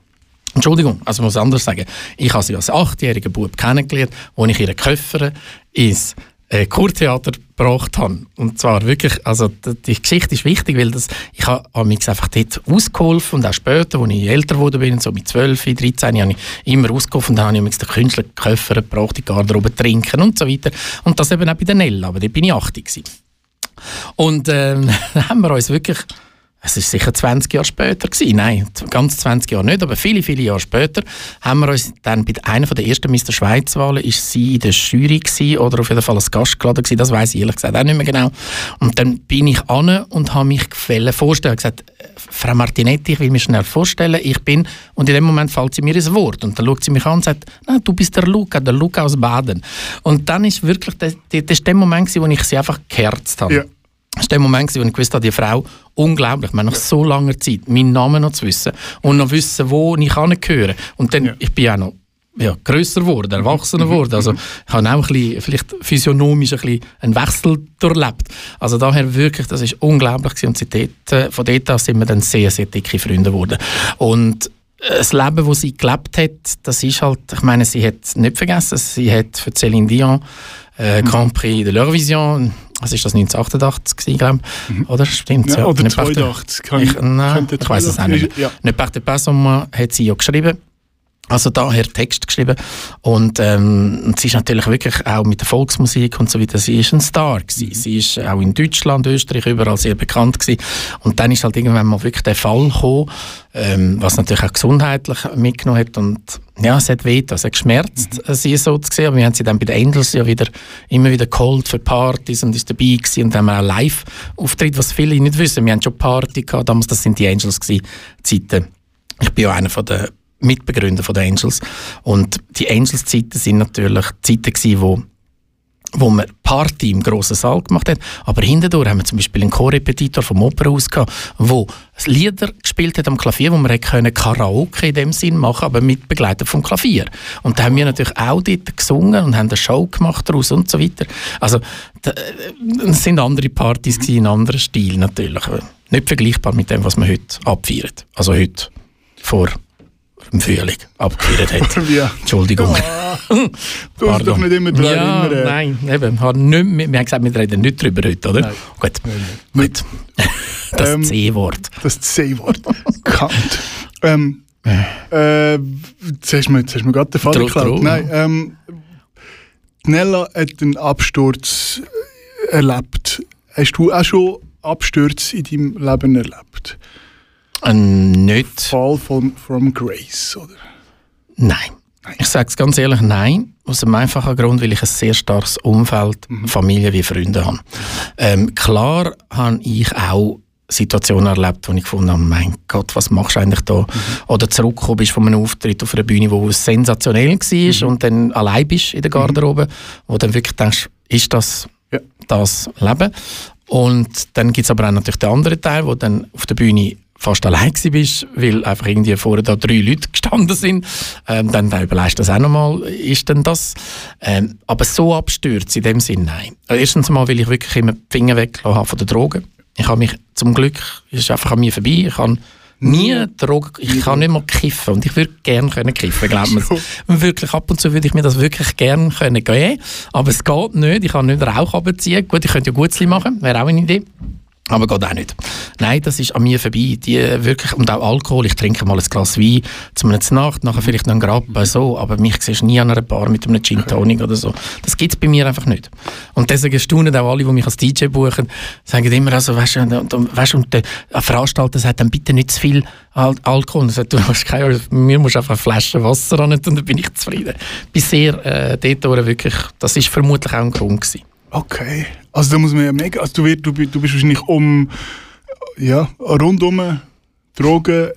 Entschuldigung, also ich muss anders sagen. Ich habe sie als achtjähriger Bub kennengelernt, wo ich ihre Köpfer ins äh, Kurtheater gebracht habe. Und zwar wirklich, also die, Geschichte ist wichtig, weil das, ich habe hab mich einfach dort ausgeholfen und auch später, als ich älter geworden bin, so mit 12, 13, habe ich immer ausgeholfen und dann habe ich den Künstler die Köpfer gebracht, die Garderobe trinken und so weiter. Und das eben auch bei der Nella, aber da bin ich 80 gewesen. Und (laughs) dann haben wir uns wirklich, es ist sicher 20 Jahre später gewesen, nein, ganz 20 Jahre nicht, aber viele, viele Jahre später, haben wir uns dann bei einer der ersten Mr. Schweiz-Wahlen, ist sie in der Jury gewesen, oder auf jeden Fall als Gast geladen gewesen, das weiß ich ehrlich gesagt auch nicht mehr genau. Und dann bin ich an und habe mich wollen vorstellen, gesagt, äh, Frau Martinetti, ich will mich schnell vorstellen, ich bin, und in dem Moment fällt sie mir ins Wort und dann schaut sie mich an und sagt, Nein, du bist der Luca, der Luca aus Baden. Und dann ist wirklich, das, das ist der Moment gewesen, wo ich sie einfach geherzt habe. Ja. Das war der Moment, wo ich gewusst habe, die Frau, unglaublich, man nach so langer Zeit, meinen Namen noch zu wissen und noch wissen, wo ich hingehöre. Und dann, Ja. ich bin auch noch ja, grösser geworden, erwachsener geworden. Also ich habe auch ein bisschen, vielleicht physiognomisch ein bisschen einen Wechsel durchlebt. Also daher wirklich, das ist unglaublich gewesen. und seitdem, äh, von dort an sind wir dann sehr, sehr dicke Freunde geworden. Und äh, das Leben, das sie gelebt hat, das ist halt, ich meine, sie hat es nicht vergessen, sie hat für Céline Dion äh, Grand Prix de l'Eurovision, was ist das, 1988 gewesen, glaube ich, oder? Stimmt, Ja, oder Ne partez- 82. Kann- Ich, nein, ich weiß es auch nicht. Ja. Ne partez pas sans moi hat sie ja geschrieben Also daher Text geschrieben und ähm, sie ist natürlich wirklich auch mit der Volksmusik und so weiter, sie ist ein Star gewesen. Sie ist auch in Deutschland, Österreich, überall sehr bekannt gewesen. Und dann ist halt irgendwann mal wirklich der Fall gekommen, ähm, was natürlich auch gesundheitlich mitgenommen hat und ja, es hat weh, es hat geschmerzt, mhm. sie so zu sehen. Aber wir haben sie dann bei den Angels ja wieder, immer wieder geholt für Partys und ist dabei gewesen und dann haben wir auch Live-Auftritt, was viele nicht wissen. Wir haben schon Party gehabt, damals, das sind die Angels gewesen, Zeiten. Ich bin ja einer von den Mitbegründer von den Angels. Und die Angels-Zeiten sind natürlich Zeiten gewesen, wo wo man Party im grossen Saal gemacht hat. Aber hindurch haben wir zum Beispiel einen Chorrepetitor vom Opernhaus gehabt, der Lieder gespielt hat am Klavier, wo man können Karaoke in dem Sinn machen, aber mit Begleitung vom Klavier. Und da haben wir natürlich auch dort gesungen und haben eine Show gemacht daraus und so weiter. Also es sind andere Partys gewesen, in anderem Stil natürlich. Nicht vergleichbar mit dem, was man heute abfeiert. Also heute vor im Frühling abgefeiert hat. (laughs) ja. Entschuldigung. Ah, du hast doch nicht immer daran ja, erinnern. Nein, eben. Nicht, wir, wir haben gesagt, wir reden nicht darüber heute, oder? Nein. Gut. Nein. Gut. (laughs) Das ähm, C-Wort. Das C-Wort. Kant. ähm, äh, jetzt hast du mir, mir gerade den Fall geklaut. Nein, ähm, Nella hat einen Absturz erlebt. Hast du auch schon Abstürze in deinem Leben erlebt? Ein nicht. Fall von, from Grace, oder? Nein. nein. Ich sage es ganz ehrlich, nein. Aus einem einfachen Grund, weil ich ein sehr starkes Umfeld, mhm. Familie wie Freunde habe. Ähm, klar habe ich auch Situationen erlebt, wo ich gefunden habe, mein Gott, was machst du eigentlich da? Mhm. Oder zurückgekommen bist von einem Auftritt auf einer Bühne, wo es sensationell war mhm. und dann allein bist in der mhm. Garderobe, wo dann wirklich denkst, ist das ja. das Leben? Und dann gibt es aber auch natürlich den anderen Teil, wo dann auf der Bühne fast allein bist, weil einfach irgendwie vorher da drei Leute gestanden sind, ähm, dann, dann überlegst du das auch nochmal, ist denn das? Ähm, aber so abstürzt in dem Sinn, nein. Also erstens mal, weil ich wirklich immer die Finger habe von den Drogen. Ich habe mich zum Glück, es ist einfach an mir vorbei, ich habe nie Drogen, ich kann nicht mehr kiffen und ich würde gerne können kiffen, glaubt mir. (laughs) Wirklich ab und zu würde ich mir das wirklich gerne können geben, aber es geht nicht, ich kann nicht Rauch abziehen. Gut, ich könnte ja Gutzli machen, wäre auch eine Idee. Aber geht auch nicht. Nein, das ist an mir vorbei. Die wirklich, und auch Alkohol. Ich trinke mal ein Glas Wein zu einer Nacht, nachher vielleicht noch ein Grappa, so. Aber mich siehst du nie an einer Bar mit einem Gin Tonic oder so. Das gibt es bei mir einfach nicht. Und deswegen staunen auch alle, die mich als DJ buchen, sagen immer, also, weißt du, weißt, und der Veranstalter sagt dann bitte nicht zu viel Al Alkohol. Und sagt, du hast keine, mir musst einfach eine Flasche Wasser an und dann bin ich zufrieden. Sehr, äh, dort wirklich, das ist vermutlich auch ein Grund gewesen. Okay. Also da muss man ja mega, also du, du, du bist wahrscheinlich um, ja, rundum Drogen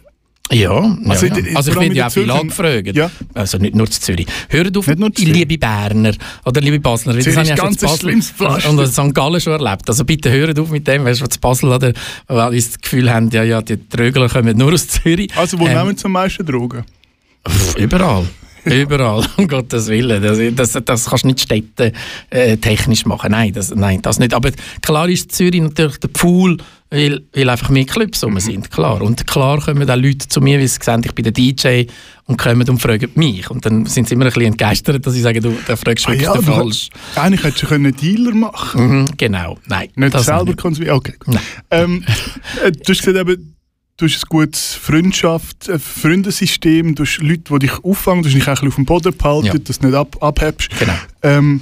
ja, also, ja, ja. also ich werde ja auch viel angefragt. Ja. Also nicht nur zu Zürich. Hört auf, liebe Berner oder liebe Basler. Das habe ich ganz Basel und St. Gallen schon erlebt. Also bitte hört auf mit dem, weißt du, zu Basel oder weil ich das Gefühl haben, ja, ja, die Trögler kommen nur aus Zürich. Also wo ähm, nehmen Sie am meisten Drogen? Überall. Überall, (laughs) um Gottes Willen. Das, das, das kannst du nicht städte äh, technisch machen. Nein das, nein, das nicht. Aber klar ist Zürich natürlich der Pool, weil, weil einfach mehr Clubs rum mhm. sind, klar. Und klar kommen auch Leute zu mir, weil sie sehen, ich bin der DJ und kommen und fragen mich. Und dann sind sie immer ein bisschen entgeistert, dass ich sage, du, da fragst du ah, ja, falsch. Eigentlich hättest du einen Dealer machen mhm, Genau, nein. Nicht selber konsumieren? Okay. Ähm, äh, du hast gesagt, eben, du hast ein gutes Freundschaft, ein Freundesystem, du hast Leute, die dich auffangen, du hast dich ein bisschen auf dem Boden behalten, ja. dass du nicht ab, abhebst. Genau. Ähm,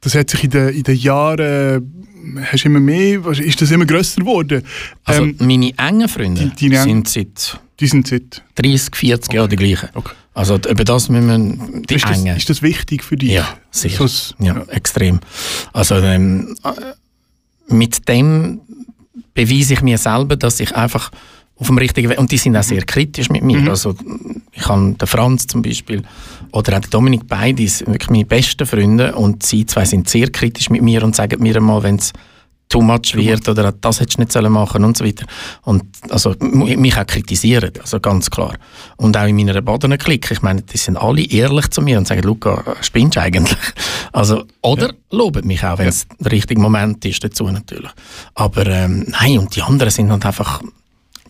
das hat sich in den, in den Jahren, hast immer mehr, ist das immer grösser geworden? Also ähm, meine engen Freunde die, die sind seit... Die sind seit... 30, 40 okay. Jahren die gleichen. Okay. Also über das müssen wir die ist das, engen... Ist das wichtig für dich? Ja, sicher. So, ja, ja, extrem. Also ähm, mit dem beweise ich mir selber, dass ich einfach auf dem richtigen Weg. Und die sind auch sehr kritisch mit mir. Mhm. Also ich habe den Franz zum Beispiel oder auch den Dominik beide sind wirklich meine besten Freunde und sie zwei sind sehr kritisch mit mir und sagen mir einmal, wenn es too much wird oder das hättest du nicht sollen machen und so weiter. Und also mich auch kritisieren, also ganz klar. Und auch in meiner Badener Klick, ich meine, die sind alle ehrlich zu mir und sagen, Luca, spinnst du eigentlich? (laughs) Also, oder ja. loben mich auch, wenn es ja. der richtige Moment ist dazu natürlich. Aber ähm, nein, und die anderen sind halt einfach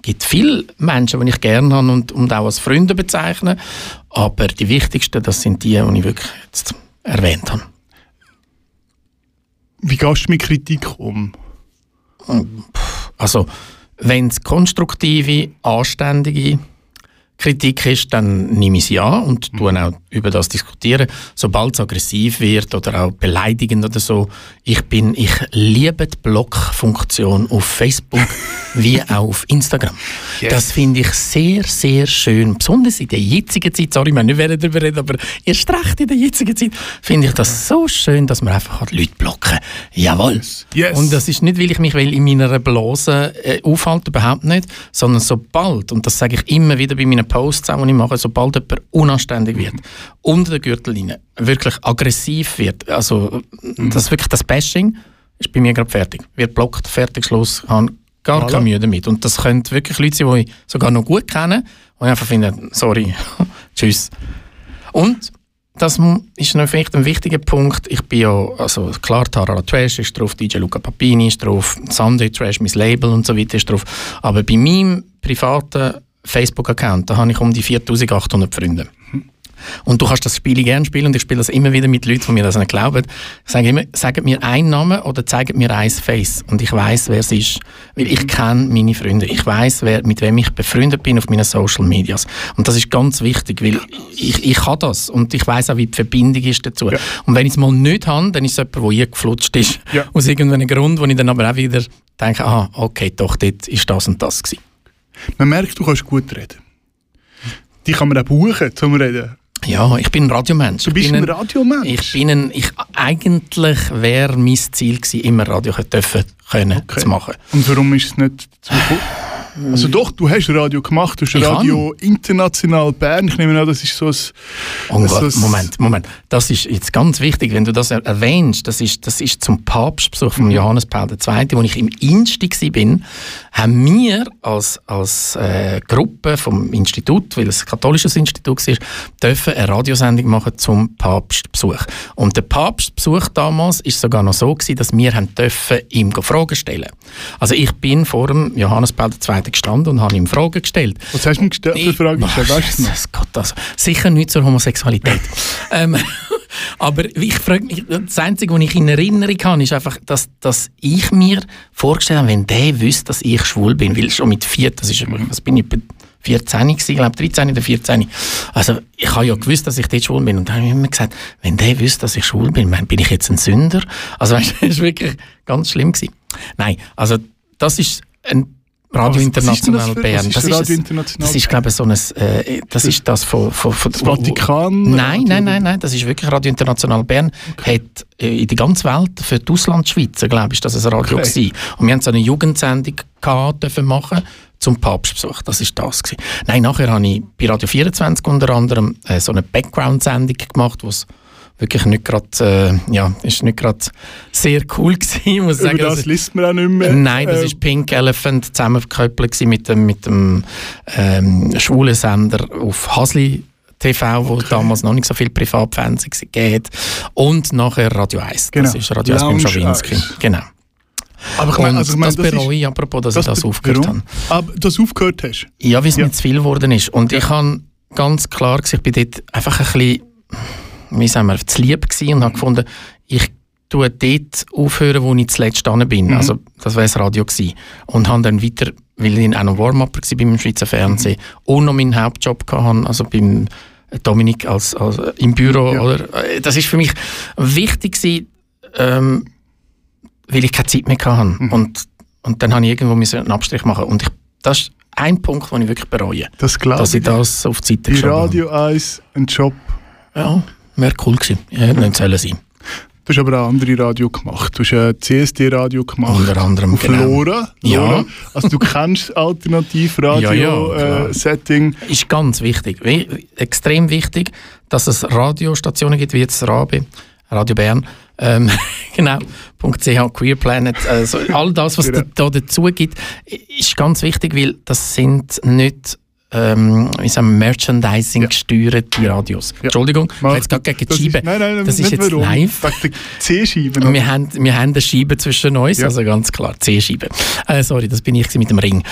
gibt viele Menschen, die ich gerne habe und, und auch als Freunde bezeichne. Aber die wichtigsten, das sind die, die ich wirklich jetzt erwähnt habe. Wie gehst du mit Kritik um? Also, wenn es konstruktive, anständige Kritik ist, dann nehme ich sie an und tue auch über das diskutieren. Sobald es aggressiv wird oder auch beleidigend oder so, ich bin, ich liebe die Blockfunktion auf Facebook (laughs) wie auch auf Instagram. Yes. Das finde ich sehr, sehr schön. Besonders in der jetzigen Zeit, sorry, wir nicht darüber reden, aber erst recht in der jetzigen Zeit, finde ich das so schön, dass man einfach Leute blocken. Jawohl. Yes. Und das ist nicht, weil ich mich will in meiner Blase äh, aufhalte, überhaupt nicht, sondern sobald, und das sage ich immer wieder bei meinen Posts, auch, die ich mache, sobald jemand unanständig wird, unter der Gürtellinie, wirklich aggressiv wird, also das wirklich das Bashing, ist bei mir gerade fertig. Wird blockt, fertig, Schluss, habe gar keine Mühe damit. Und das können wirklich Leute sein, die ich sogar noch gut kenne, und ich einfach finde, sorry, (laughs) tschüss. Und das ist noch vielleicht ein wichtiger Punkt. Ich bin ja, also klar, Tara Trash ist drauf, DJ Luca Papini ist drauf, Sunday Trash, mein Label und so weiter ist drauf. Aber bei meinem privaten Facebook-Account, da habe ich um die 4800 Freunde. Und du kannst das Spiel gerne spielen und ich spiele das immer wieder mit Leuten, die mir das nicht glauben. Ich sage immer, sagt mir einen Namen oder zeigt mir ein Face und ich weiß, wer es ist. Weil ich kenne meine Freunde. Ich weiß, wer, mit wem ich befreundet bin auf meinen Social Medias. Und das ist ganz wichtig, weil ich, ich habe das und ich weiß auch, wie die Verbindung ist dazu. Ja. Und wenn ich es mal nicht habe, dann ist es jemand, der eingeflutscht ist. Ja. Aus irgendeinem Grund, wo ich dann aber auch wieder denke, ah, okay, doch, dort ist das und das gewesen. Man merkt, du kannst gut reden. Die kann man auch buchen zum Reden. Ja, ich bin ein Radiomensch. Du bist bin ein Radiomensch. Ich bin ein, ich, eigentlich wäre mein Ziel gewesen, immer Radio dürfen, können Okay. zu machen. Und warum ist es nicht zu Also doch, du hast Radio gemacht, du hast Ich Radio International Bern. Ich nehme an, das ist so ein... Oh so ein- Moment, Moment. Das ist jetzt ganz wichtig, wenn du das er- erwähnst. Das ist, das ist zum Papstbesuch von Johannes Paul II., wo ich im Insti bin, haben wir als, als äh, Gruppe vom Institut, weil es ein katholisches Institut war, dürfen eine Radiosendung machen zum Papstbesuch. Und der Papstbesuch damals ist sogar noch so gewesen, dass wir haben dürfen ihm Fragen stellen. Also ich bin vor dem Johannes Paul II. Gestanden und habe ihm Fragen gestellt. Was hast du mir gestellt für Fragen? Ich- gestellt? Weißt du? Jesus Gott, also, sicher nicht zur Homosexualität. (laughs) ähm, aber ich frage mich, das Einzige, was ich in Erinnerung habe, ist einfach, dass, dass ich mir vorgestellt habe, wenn der wüsste, dass ich schwul bin, weil schon mit vier, das ist, was bin ich, 14 gewesen, ich glaube 13 oder 14. Also ich habe ja gewusst, dass ich dort schwul bin und dann habe ich immer gesagt, wenn der wüsste, dass ich schwul bin, bin ich jetzt ein Sünder? Also (laughs) weißt, das war wirklich ganz schlimm. Gewesen. Nein, also das ist ein Radio was das International für- Bern. was ist Das Radio International das ist glaube ich, so ein, äh, das ist das von, von, von Das Vatikan? Nein, nein, nein, nein, das ist wirklich Radio International Bern. Hat äh, in der ganzen Welt für die Auslandschweizer, glaube ich, ist das ein Radio Okay. gewesen. Und wir haben so eine Jugendsendung gehabt, dürfen machen zum Papstbesuch. Das ist das gewesen. Nein, nachher habe ich bei Radio 24 unter anderem äh, so eine Background-Sendung gemacht, wo es wirklich nicht gerade, äh, ja, ist nicht gerade sehr cool (laughs) gewesen, muss Über sagen. das Also- liest man auch nicht mehr. Nein, das Ähm, ist Pink Elephant zusammengekoppelt mit dem, mit dem ähm, schwulen Sender auf Hasli TV, wo damals noch nicht so viel Privatfernsehen gegeben hat. Und nachher Radio 1. Genau. Das ist Radio 1 beim Schawinski. 1. Genau. Aber ich meine, also ich meine, das das bereue ist, ich, apropos, dass ich das aufgehört habe. Aber dass du aufgehört hast. Ja, weil es Ja. mir zu viel geworden ist. Und ich habe ganz klar gesagt, ich bin dort einfach ein bisschen, wie sagen wir, zu lieb gewesen und habe gefunden, ich tue dort aufhören, wo ich zuletzt dran bin. Mhm. Also, das wäre das Radio gewesen. Und habe dann weiter, weil ich auch noch Warm-Upper war beim Schweizer Fernsehen und noch meinen Hauptjob hatte, also beim Dominik als, als, im Büro. Ja. Oder? Äh, Das ist für mich wichtig gewesen, ähm, weil ich keine Zeit mehr hatte. Mhm. Und, und dann habe ich irgendwo einen Abstrich machen. Und ich, das ist ein Punkt, den ich wirklich bereue. Das glaube Dass ich ich. das auf die Seite Bei geschoben habe. Radio 1 ein Job. Ja, wäre cool gewesen. Ja, hätte nicht sollen sein. Du hast aber auch andere Radio gemacht. Du hast ein CSD-Radio gemacht. Unter anderem, Auf genau. Lora. Ja. Also du kennst das Ja, ja. Alternativ-Radio-Setting. Ist ganz wichtig, extrem wichtig, dass es Radiostationen gibt, wie jetzt Rabe, Radio Bern, ähm, (laughs) genau, .ch, Queer Planet, also all das, was (laughs) Genau. da, da dazu gibt, ist ganz wichtig, weil das sind nicht ähm, sagen wir, Merchandising gesteuerte Radios. Entschuldigung, ich habe jetzt gerade gegen die Das Scheibe. Ist, nein, nein, das ist jetzt warum. live. C-Scheibe. Wir haben, wir haben eine Scheibe zwischen uns, Ja. also ganz klar, C-Scheibe. Äh, sorry, das bin ich mit dem Ring.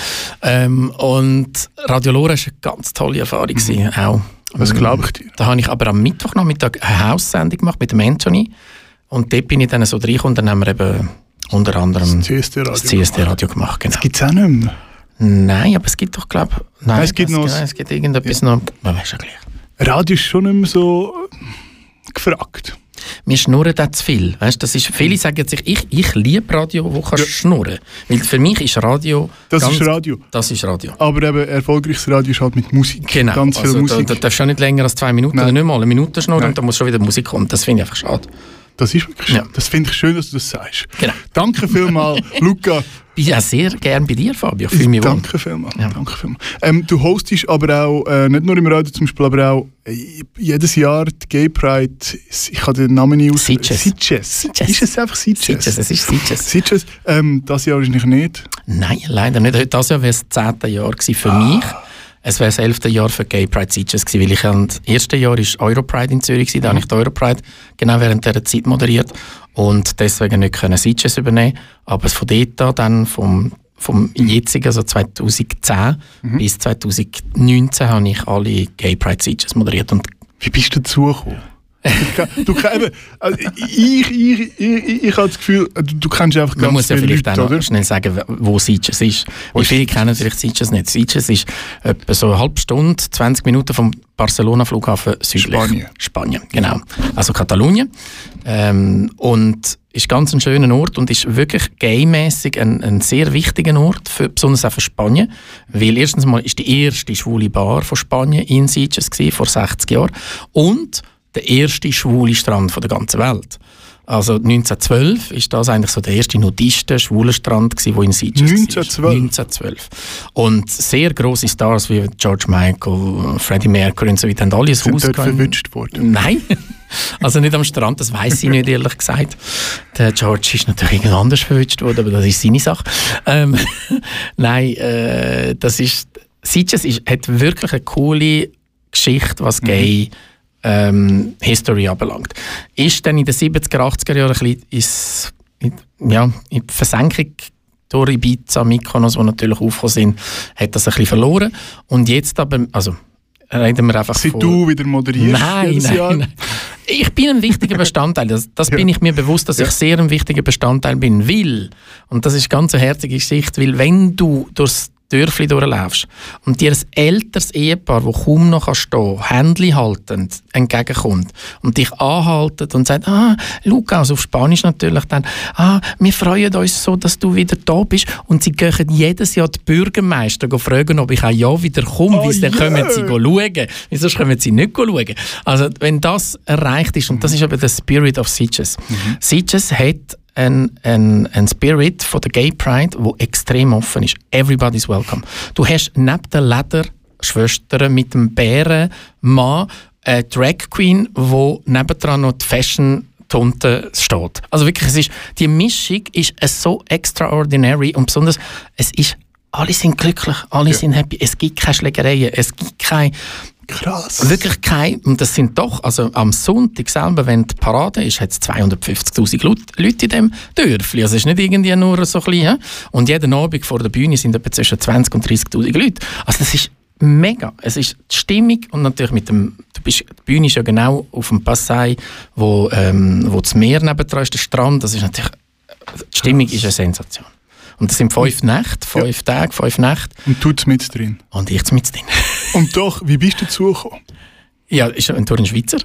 Ähm, und Radio Lora war eine ganz tolle Erfahrung, gewesen, auch. Das glaube ich dir. Da habe ich aber am Mittwochnachmittag eine Haussendung gemacht mit dem Anthony. Und dort bin ich dann so reingekommen und dann haben wir eben unter anderem Das CSD-Radio das CSD-Radio gemacht. Genau. Gibt es auch nicht mehr. Nein, aber es gibt doch, glaube ich... Nein, Es gibt noch- nein, es gibt irgendetwas noch... Man weiß ja gleich. Radio ist schon nicht mehr so äh, gefragt. Wir schnurren da zu viel. Weißt, das ist, viele sagen sich, ich, ich liebe Radio, wo kannst Ja. schnurren. Weil für mich ist Radio... Das ganz- ist Radio. Das ist Radio. Aber eben, erfolgreiches Radio ist halt mit Musik. Genau. Ganz viel also, Musik. Da, da darfst du ja nicht länger als zwei Minuten Nein. oder nicht mal eine Minute schnurren Nein. und dann muss schon wieder Musik kommen. Das finde ich einfach schade. Das ist wirklich Ja. schön. Das finde ich schön, dass du das sagst. Genau. Danke vielmals, (laughs) Luca. Ich bin auch sehr gern bei dir, Fabio. Fühle mich. Danke vielmals. Ja. Danke vielmals. Ähm, du hostest aber auch, äh, nicht nur im Radio zum Beispiel, aber auch äh, jedes Jahr die Gay Pride. Ich kann den Namen nicht aus. Sitges. Sitges. Sitges. Ist es einfach Sitges? Sitges, es ist Sitges. Sitges. Ähm, das Jahr wahrscheinlich nicht. Nein, leider nicht. Heute das Jahr wäre es das zehnte Jahr für mich. Es wäre das elfte Jahr für Gay Pride Sitges gewesen, weil ich am ersten Jahr ist Europride in Zürich gewesen, da habe ich die Europride genau während dieser Zeit moderiert und deswegen nicht können Sitges übernehmen. Aber von dort an, dann vom, vom jetzigen, also 2010 bis 2019 habe ich alle Gay Pride Sitges moderiert und Wie bist du dazugekommen? du, du, eben, also ich, ich, ich, ich, habe das Gefühl, du, du kennst einfach Man ganz muss ja vielleicht Leute, auch noch schnell sagen, wo Sitges ist. Ist viele kennen vielleicht Sitges nicht. Sitges ist etwa so eine halbe Stunde, 20 Minuten vom Barcelona-Flughafen südlich. Spanien. Spanien, genau. Also Katalonien. Ähm, und ist ganz ein schöner Ort und ist wirklich gaymäßig ein, ein sehr wichtiger Ort, für, besonders auch für Spanien. Weil erstens mal ist die erste schwule Bar von Spanien in Sitges gewesen, vor 60 Jahren. Und der erste schwule Strand von der ganzen Welt. Also 1912 ist das eigentlich so der erste nudiste schwule Strand gewesen, wo in Sitges war. 1912? 1912. Und sehr große Stars wie George Michael, Freddie Mercury und so weiter haben alle ein Sind Haus dort gehabt. verwünscht worden. Nein, (laughs) also nicht am Strand, das weiß ich nicht, ehrlich gesagt. Der George ist natürlich irgend anders verwünscht worden, aber das ist seine Sache. Ähm, (laughs) Nein, äh, das ist, Sitges ist, hat wirklich eine coole Geschichte, was Gay ähm, History anbelangt. Ist dann in den 70er, 80er Jahren ein bisschen ins, in, ja, in die Versenkung durch Ibiza, Mykonos, die natürlich aufgekommen sind, hat das ein bisschen verloren. Und jetzt aber, also reden wir einfach Seit von... du wieder moderierst Nein, nein, nein. Ich bin ein wichtiger Bestandteil. Das, das Ja. bin ich mir bewusst, dass Ja. ich sehr ein wichtiger Bestandteil bin. Weil, und das ist ganz eine herzige Geschichte, weil wenn du durchs Dörfli durchläufst und dir ein älteres Ehepaar, das kaum noch stehen kann, Händchen haltend entgegenkommt und dich anhaltet und sagt, ah, Luca, also auf Spanisch natürlich dann, ah, wir freuen uns so, dass du wieder da bist und sie gehen jedes Jahr die Bürgermeister fragen, ob ich auch ja wieder komme, Oh weil dann je. kommen sie schauen. Wieso können sie nicht schauen? Also, wenn das erreicht ist, und das ist aber der Spirit of Sitges. Sitges hat ein, ein, ein Spirit von der Gay Pride, wo extrem offen ist. Everybody's welcome. Du hast neben der Lederschwester mit dem Bärenmann eine Drag Queen, wo nebendran noch die Fashion Tunte steht. Also wirklich, es ist, die Mischung ist äh, so extraordinary und besonders, es ist, alle sind glücklich, alle sind happy, es gibt keine Schlägereien, es gibt keine, Krass. wirklich keine, und das sind doch, also am Sonntag selber, wenn die Parade ist, hat es 250'000 Lut- Leute in dem Dörfli, also es ist nicht irgendwie nur so klein, und jeden Abend vor der Bühne sind etwa zwischen 20 und 30'000 Leute. Also das ist mega, es ist die Stimmung und natürlich mit dem, du bist, die Bühne ist ja genau auf dem Passai, wo, ähm, wo das Meer nebendran ist, der Strand, das ist natürlich, die Stimmung ist eine Sensation. Und das sind fünf Nächte, fünf Tage, fünf Nächte Und tut's mit drin. und ich mit drin. Und doch, wie bist du dazugekommen? Ja, ist ein durch ein Schweizer.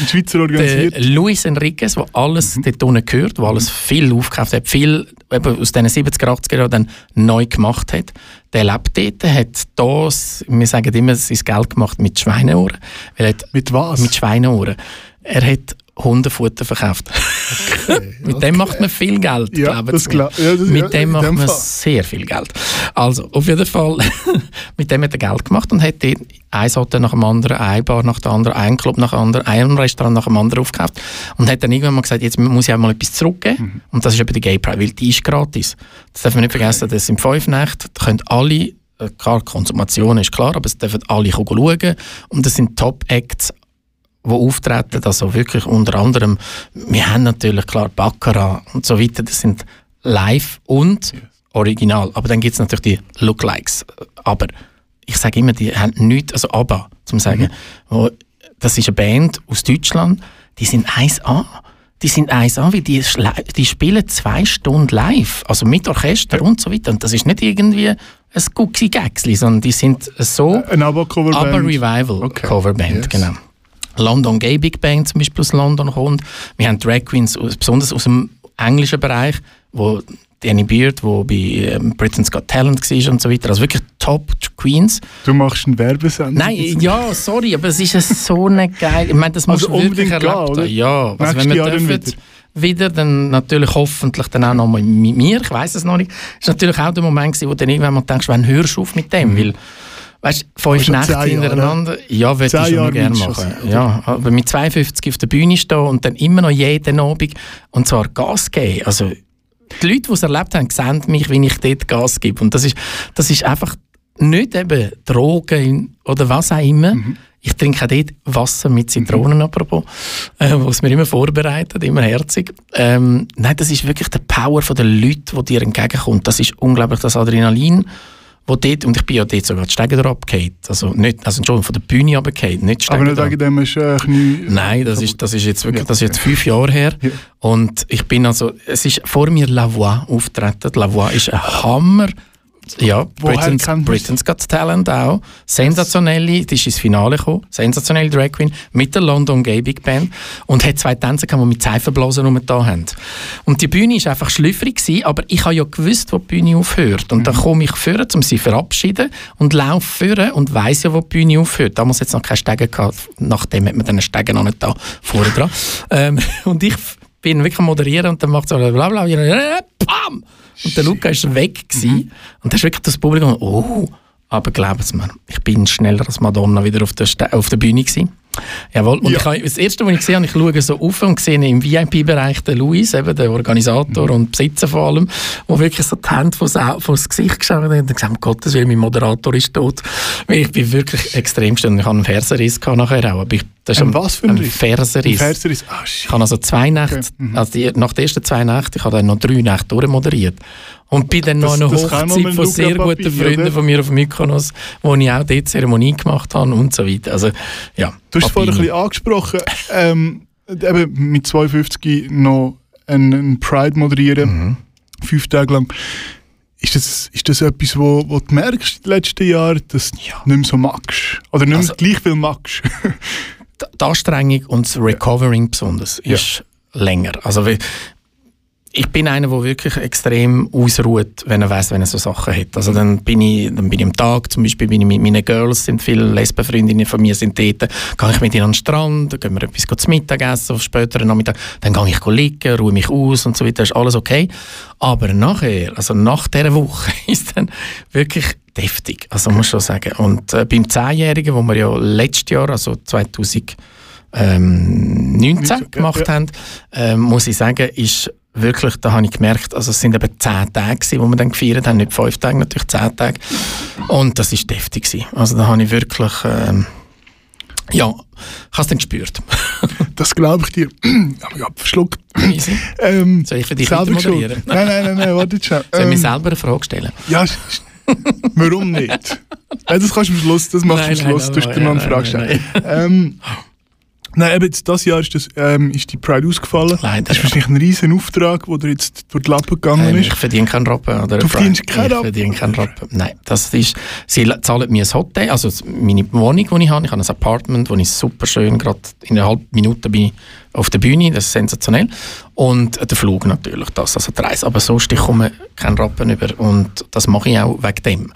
In Schweizer (laughs) Der organisiert? Luis Enriquez, der alles dort unten gehört, der alles viel aufgekauft hat, viel eben aus diesen 70er, 80er Jahren dann neu gemacht hat, der lebt dort, hat das, wir sagen immer, sein Geld gemacht mit Schweineohren. Weil er hat, Mit was? mit Schweineohren. Er hat Hundefutter verkauft. (laughs) mit dem macht man viel Geld, Ja, glauben das Sie mir. gla- ja, das- Mit ja, dem macht dem man Fall. sehr viel Geld. Also, auf jeden Fall, (laughs) mit dem hat er Geld gemacht und hat dort ein Hotel nach dem anderen, ein Bar nach dem anderen, ein Club nach dem anderen, ein Restaurant nach dem anderen aufgekauft und hat dann irgendwann mal gesagt, jetzt muss ich auch mal etwas zurückgeben. Mhm. Und das ist eben die Gay Pride, weil die ist gratis. Das darf man nicht vergessen, das sind fünf Nächte, da können alle, äh, klar, Konsumation ist klar, aber es dürfen alle schauen und das sind Top-Acts, die auftreten, also wirklich unter anderem, wir haben natürlich klar Baccarat und so weiter, das sind live und original, aber dann gibt es natürlich die Lookalikes, aber ich sage immer, die haben nichts, also ABBA, zum sagen, wo, das ist eine Band aus Deutschland, die sind 1A, die sind eins an, wie die, die spielen zwei Stunden live, also mit Orchester und so weiter. Und das ist nicht irgendwie ein Gucci-Gäcksli, sondern die sind so Ein ABBA-Coverband. Revival Okay. Coverband, Yes. genau. London Gay Big Band zum Beispiel aus London kommt. Wir haben Drag Queens, besonders aus dem englischen Bereich, wo Danny Beard, wo bei ähm, Britain's Got Talent war und so weiter. Also wirklich Top Queens. Du machst einen Werbesender. Nein, ja, sorry, aber es ist so eine geil. Ich meine, das muss Also wirklich unbedingt erlebt haben. Ja, also wenn wir dürfen, wieder. dann natürlich hoffentlich dann auch noch mal mit mir, ich weiß es noch nicht. Das war natürlich auch der Moment, wo dann irgendwann mal denkst, wann hörst du auf mit dem? Weil, weißt du, fünf Nächte zehn Jahre, hintereinander, ja, würde ich schon Jahre gerne machen. schon, Ja, aber mit 52 auf der Bühne stehen und dann immer noch jeden Abend und zwar Gas geben. Also, die Leute, die es erlebt haben, sehen mich, wie ich dort Gas gebe. Und das ist, das ist einfach nicht eben Drogen oder was auch immer. Ich trinke auch dort Wasser mit Zitronen, apropos, äh, was mir immer vorbereitet, immer herzig. Ähm, nein, das ist wirklich der Power der Leute, die dir entgegenkommt. Das ist unglaublich, das Adrenalin, wo dort, und ich bin ja dort sogar die Stege drauf Also nicht, also schon von der Bühne runtergefallen, nicht die Aber Stege nicht wegen dem ist äh, Knie... Nein, das ist, das ist jetzt wirklich, Ja. das ist jetzt fünf Jahre her. Ja. Und ich bin also, es ist vor mir La Voix auftreten. La Voix ist ein Hammer. Ja, Britain's? Britain's Got Talent auch. Sensationelle, die ist ins Finale gekommen. Sensationelle Drag Queen mit der London Gay Big Band. Und hat zwei Tänzer gehabt, die mit Seifenblasen rumgetan haben. Und die Bühne war einfach schlüpfrig, gewesen, aber ich habe ja gewusst, wo die Bühne aufhört. Und dann Mhm. komme ich führen, um sie zu verabschieden und laufe führen und weiss ja, wo die Bühne aufhört. Damals hat es noch keine Stege gehabt. Nachdem hat man dann Stege noch nicht da vorne dran. Ähm, (laughs) und ich bin wirklich am moderieren und dann macht so bla bla, bla pam! Und der Luca ist weg gewesen. Und dann ist wirklich das Publikum, oh, aber glauben Sie mir, ich bin schneller als Madonna wieder auf der, Ste auf der Bühne gewesen. Jawohl. Und Ja. ich habe, das erste, was ich gesehen habe, ich schaue so auf und sehe im VIP-Bereich den Luis, eben der Organisator und Besitzer vor allem, wo wirklich so die Hände vor das, Gesicht geschaut hat und gesagt, um Gottes Willen, mein Moderator ist tot. Ich bin wirklich extrem gestanden. Ich hatte einen Fersenriss nachher auch. Aber ich, das ist Ein was für ein Riss? Fersenriss. Fernsehriss. Ah, shit. Ich habe also zwei Nächte, Okay, mhm. also die, nach den ersten zwei Nächten, ich habe dann noch drei Nächte durchmoderiert. Und bin dann noch Das- einer Hochzeit von sehr guten Papini, Freunden oder? von mir auf Mykonos, wo ich auch dort Zeremonie gemacht habe und so weiter. Also, ja. Du hast es vorhin ein bisschen angesprochen, ähm, eben mit 52 noch einen, Pride moderieren, Mhm. fünf Tage lang. Ist das, ist das etwas, wo, wo du merkst in den letzten Jahren, dass du nicht mehr so magst? Oder nicht mehr Also- gleich viel magst? (laughs) die Anstrengung und das Recovering besonders ist länger. Also ich bin einer, der wirklich extrem ausruht, wenn er weiß, wenn er so Sachen hat. Also dann bin ich, dann bin ich am Tag, zum Beispiel bin ich mit meinen Girls, sind viele Lesbenfreundinnen von mir sind dort, gehe ich mit ihnen an den Strand, dann gehen wir etwas zu Mittag essen, auf späteren Nachmittag, dann gehe ich liegen, ruhe mich aus und so weiter, ist alles okay. Aber nachher, also nach dieser Woche, (laughs) ist dann wirklich deftig, also muss ich schon sagen. Und äh, beim Zehnjährigen, wo wir ja letztes Jahr, also 2000 ähm, 19 ja, gemacht ja. haben, ähm, muss ich sagen, ist wirklich, da habe ich gemerkt, also es sind eben 10 Tage wo wir dann gefeiert haben, nicht 5 Tage, natürlich 10 Tage. Und das ist deftig gewesen. Also da habe ich wirklich, ähm, ja, ich habe es dann gespürt. (laughs) Das glaube ich dir. (clears throat) Aber ich habe verschluckt. Ähm, Soll ich für dich selber weiter moderieren? Nein, nein, nein, nein, warte schon. (laughs) Soll ich mir Ähm, selber eine Frage stellen? ja, warum nicht? (laughs) Das kannst du am Schluss, das machst du am Nein, Schluss, nein, du hast nein, dir noch eine Frage stellen. Ähm, nein, eben jetzt, das Jahr ist, das, ähm, ist die Pride ausgefallen. Leider, Das ist wahrscheinlich ein riesen Auftrag, der jetzt durch die Lappen gegangen Ähm, ist. ich verdiene keinen Rappen. Oder Du verdienst keinen Ich Rappen? verdiene keinen Rappen. Nein, das ist, sie zahlen mir ein Hotel, also meine Wohnung, die ich habe. Ich habe ein Apartment, wo ich super schön, gerade in einer halben Minute bin ich auf der Bühne, das ist sensationell. Und der Flug natürlich, das, also die Reise. Aber sonst, ich komme keinen Rappen über und das mache ich auch wegen dem.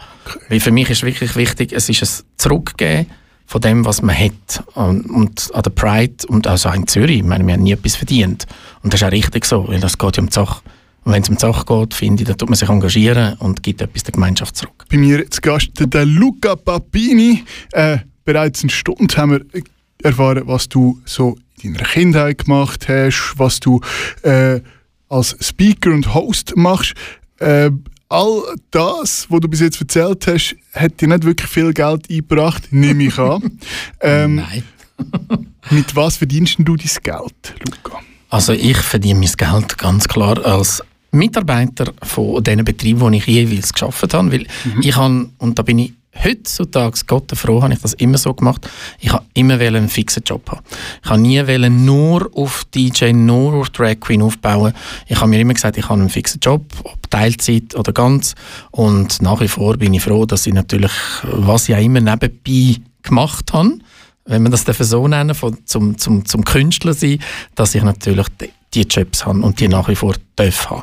Weil für mich ist wirklich wichtig, es ist ein Zurückgeben von dem, was man hat. Und, und an der Pride und also auch in Zürich, ich meine, wir haben nie etwas verdient. Und das ist auch richtig so, weil das geht ja um die Sache. Und wenn es um die Sache geht, finde ich, dann tut man sich engagieren und gibt etwas der Gemeinschaft zurück. Bei mir zu Gast der Luca Papini. Äh, bereits eine Stunde haben wir erfahren, was du so in deiner Kindheit gemacht hast, was du äh, als Speaker und Host machst. Äh, all das, was du bis jetzt erzählt hast, hat dir nicht wirklich viel Geld eingebracht, nehme ich an. (laughs) ähm, Nein. (laughs) mit was verdienst du dein Geld, Luca? Also ich verdiene mein Geld ganz klar als Mitarbeiter von diesen Betrieben, wo ich jeweils geschafft habe, weil ich habe, und da bin ich heutzutage, Gott froh, habe ich das immer so gemacht. Ich habe immer einen fixen Job haben. Ich habe nie wollen nur auf DJ, nur auf Drag Queen aufbauen. Ich habe mir immer gesagt, ich habe einen fixen Job, ob Teilzeit oder ganz. Und nach wie vor bin ich froh, dass ich natürlich, was ich auch immer nebenbei gemacht habe, wenn man das so nennen von, zum, zum, zum Künstler sein, dass ich natürlich die Jobs habe und die nach wie vor darf haben.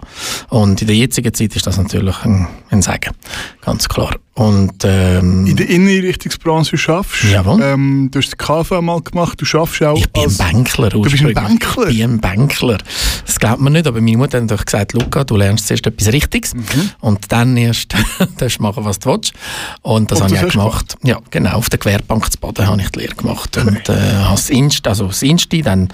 Und in der jetzigen Zeit ist das natürlich ein, ein Segen, ganz klar. Und, ähm, in der Innenrichtungsbranche schaffst Jawohl. Ähm, du hast die KV mal gemacht, du schaffst auch Ich bin als... ein Bänkler Du bist ein Bänkler? Ich bin ein Bänkler. Das glaubt man nicht, aber meine Mutter hat doch gesagt, Luca, du lernst zuerst etwas Richtiges Mhm. und dann erst (laughs) darfst du machen, was du willst. Und das Und habe das ich auch du gemacht. Ja, genau. Auf der Querbank zu Baden habe ich die Lehre gemacht. Und äh, habe das Inst, also das Insti, dann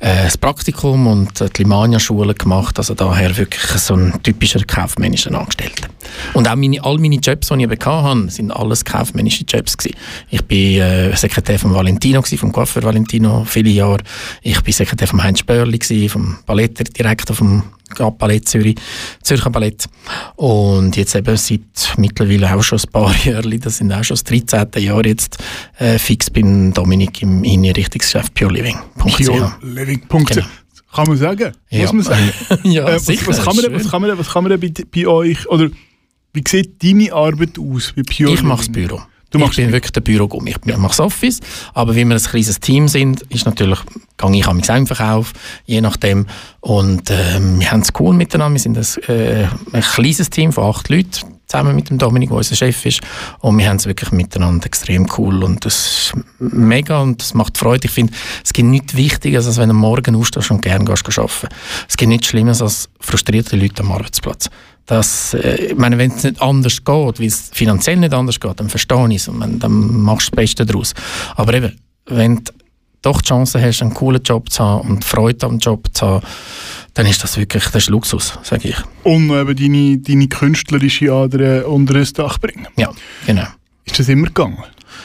äh, das Praktikum und äh, die Limania-Schule gemacht. Also daher wirklich so ein typischer kaufmännischer Angestellter. Und auch meine, all meine Jobs, die ich hatte, sind alles kaufmännische Jobs gewesen. Ich bin äh, Sekretär von Valentino gewesen, vom Coiffeur Valentino, viele Jahre. Ich bin Sekretär vom Heinz Spörli gewesen, vom Ballettdirektor vom Ballett Zürich, Zürcher Ballett. Und jetzt eben seit mittlerweile auch schon ein paar (laughs) Jahre, das sind auch schon das 13. Jahr jetzt, äh, fix beim Dominik im Innenrichtungsgeschäft pureliving.ch. Pureliving.ch Genau. Kann man sagen? Ja. Muss man sagen? (laughs) ja, Äh, was, sicher. was, kann man, was, kann man, was kann man denn bei, bei euch, oder wie sieht deine Arbeit aus Ich mache das? Büro. Du ich machst bin das wirklich der Bürogummi. Ich mache das Office, aber wie wir ein kleines Team sind, ist natürlich, gehe ich am im Verkauf, je nachdem. Und ähm, wir haben es cool miteinander. Wir sind ein, äh, ein kleines Team von acht Leuten, zusammen mit dem Dominik, der unser Chef ist. Und wir haben es wirklich miteinander extrem cool. Und das ist mega und das macht Freude. Ich finde, es gibt nichts Wichtiges, als wenn du Morgen aufstehst und gerne gehst arbeiten. Es gibt nichts Schlimmes als frustrierte Leute am Arbeitsplatz. Das, äh, ich meine, wenn es nicht anders geht, weil es finanziell nicht anders geht, dann verstehe ich es und dann, dann machst du das Beste daraus. Aber eben, wenn du doch die Chance hast, einen coolen Job zu haben und Freude am Job zu haben, dann ist das wirklich das ist Luxus, sage ich. Und eben deine, deine künstlerische Ader unter ein Dach bringen. Ja, genau. Ist das immer gegangen?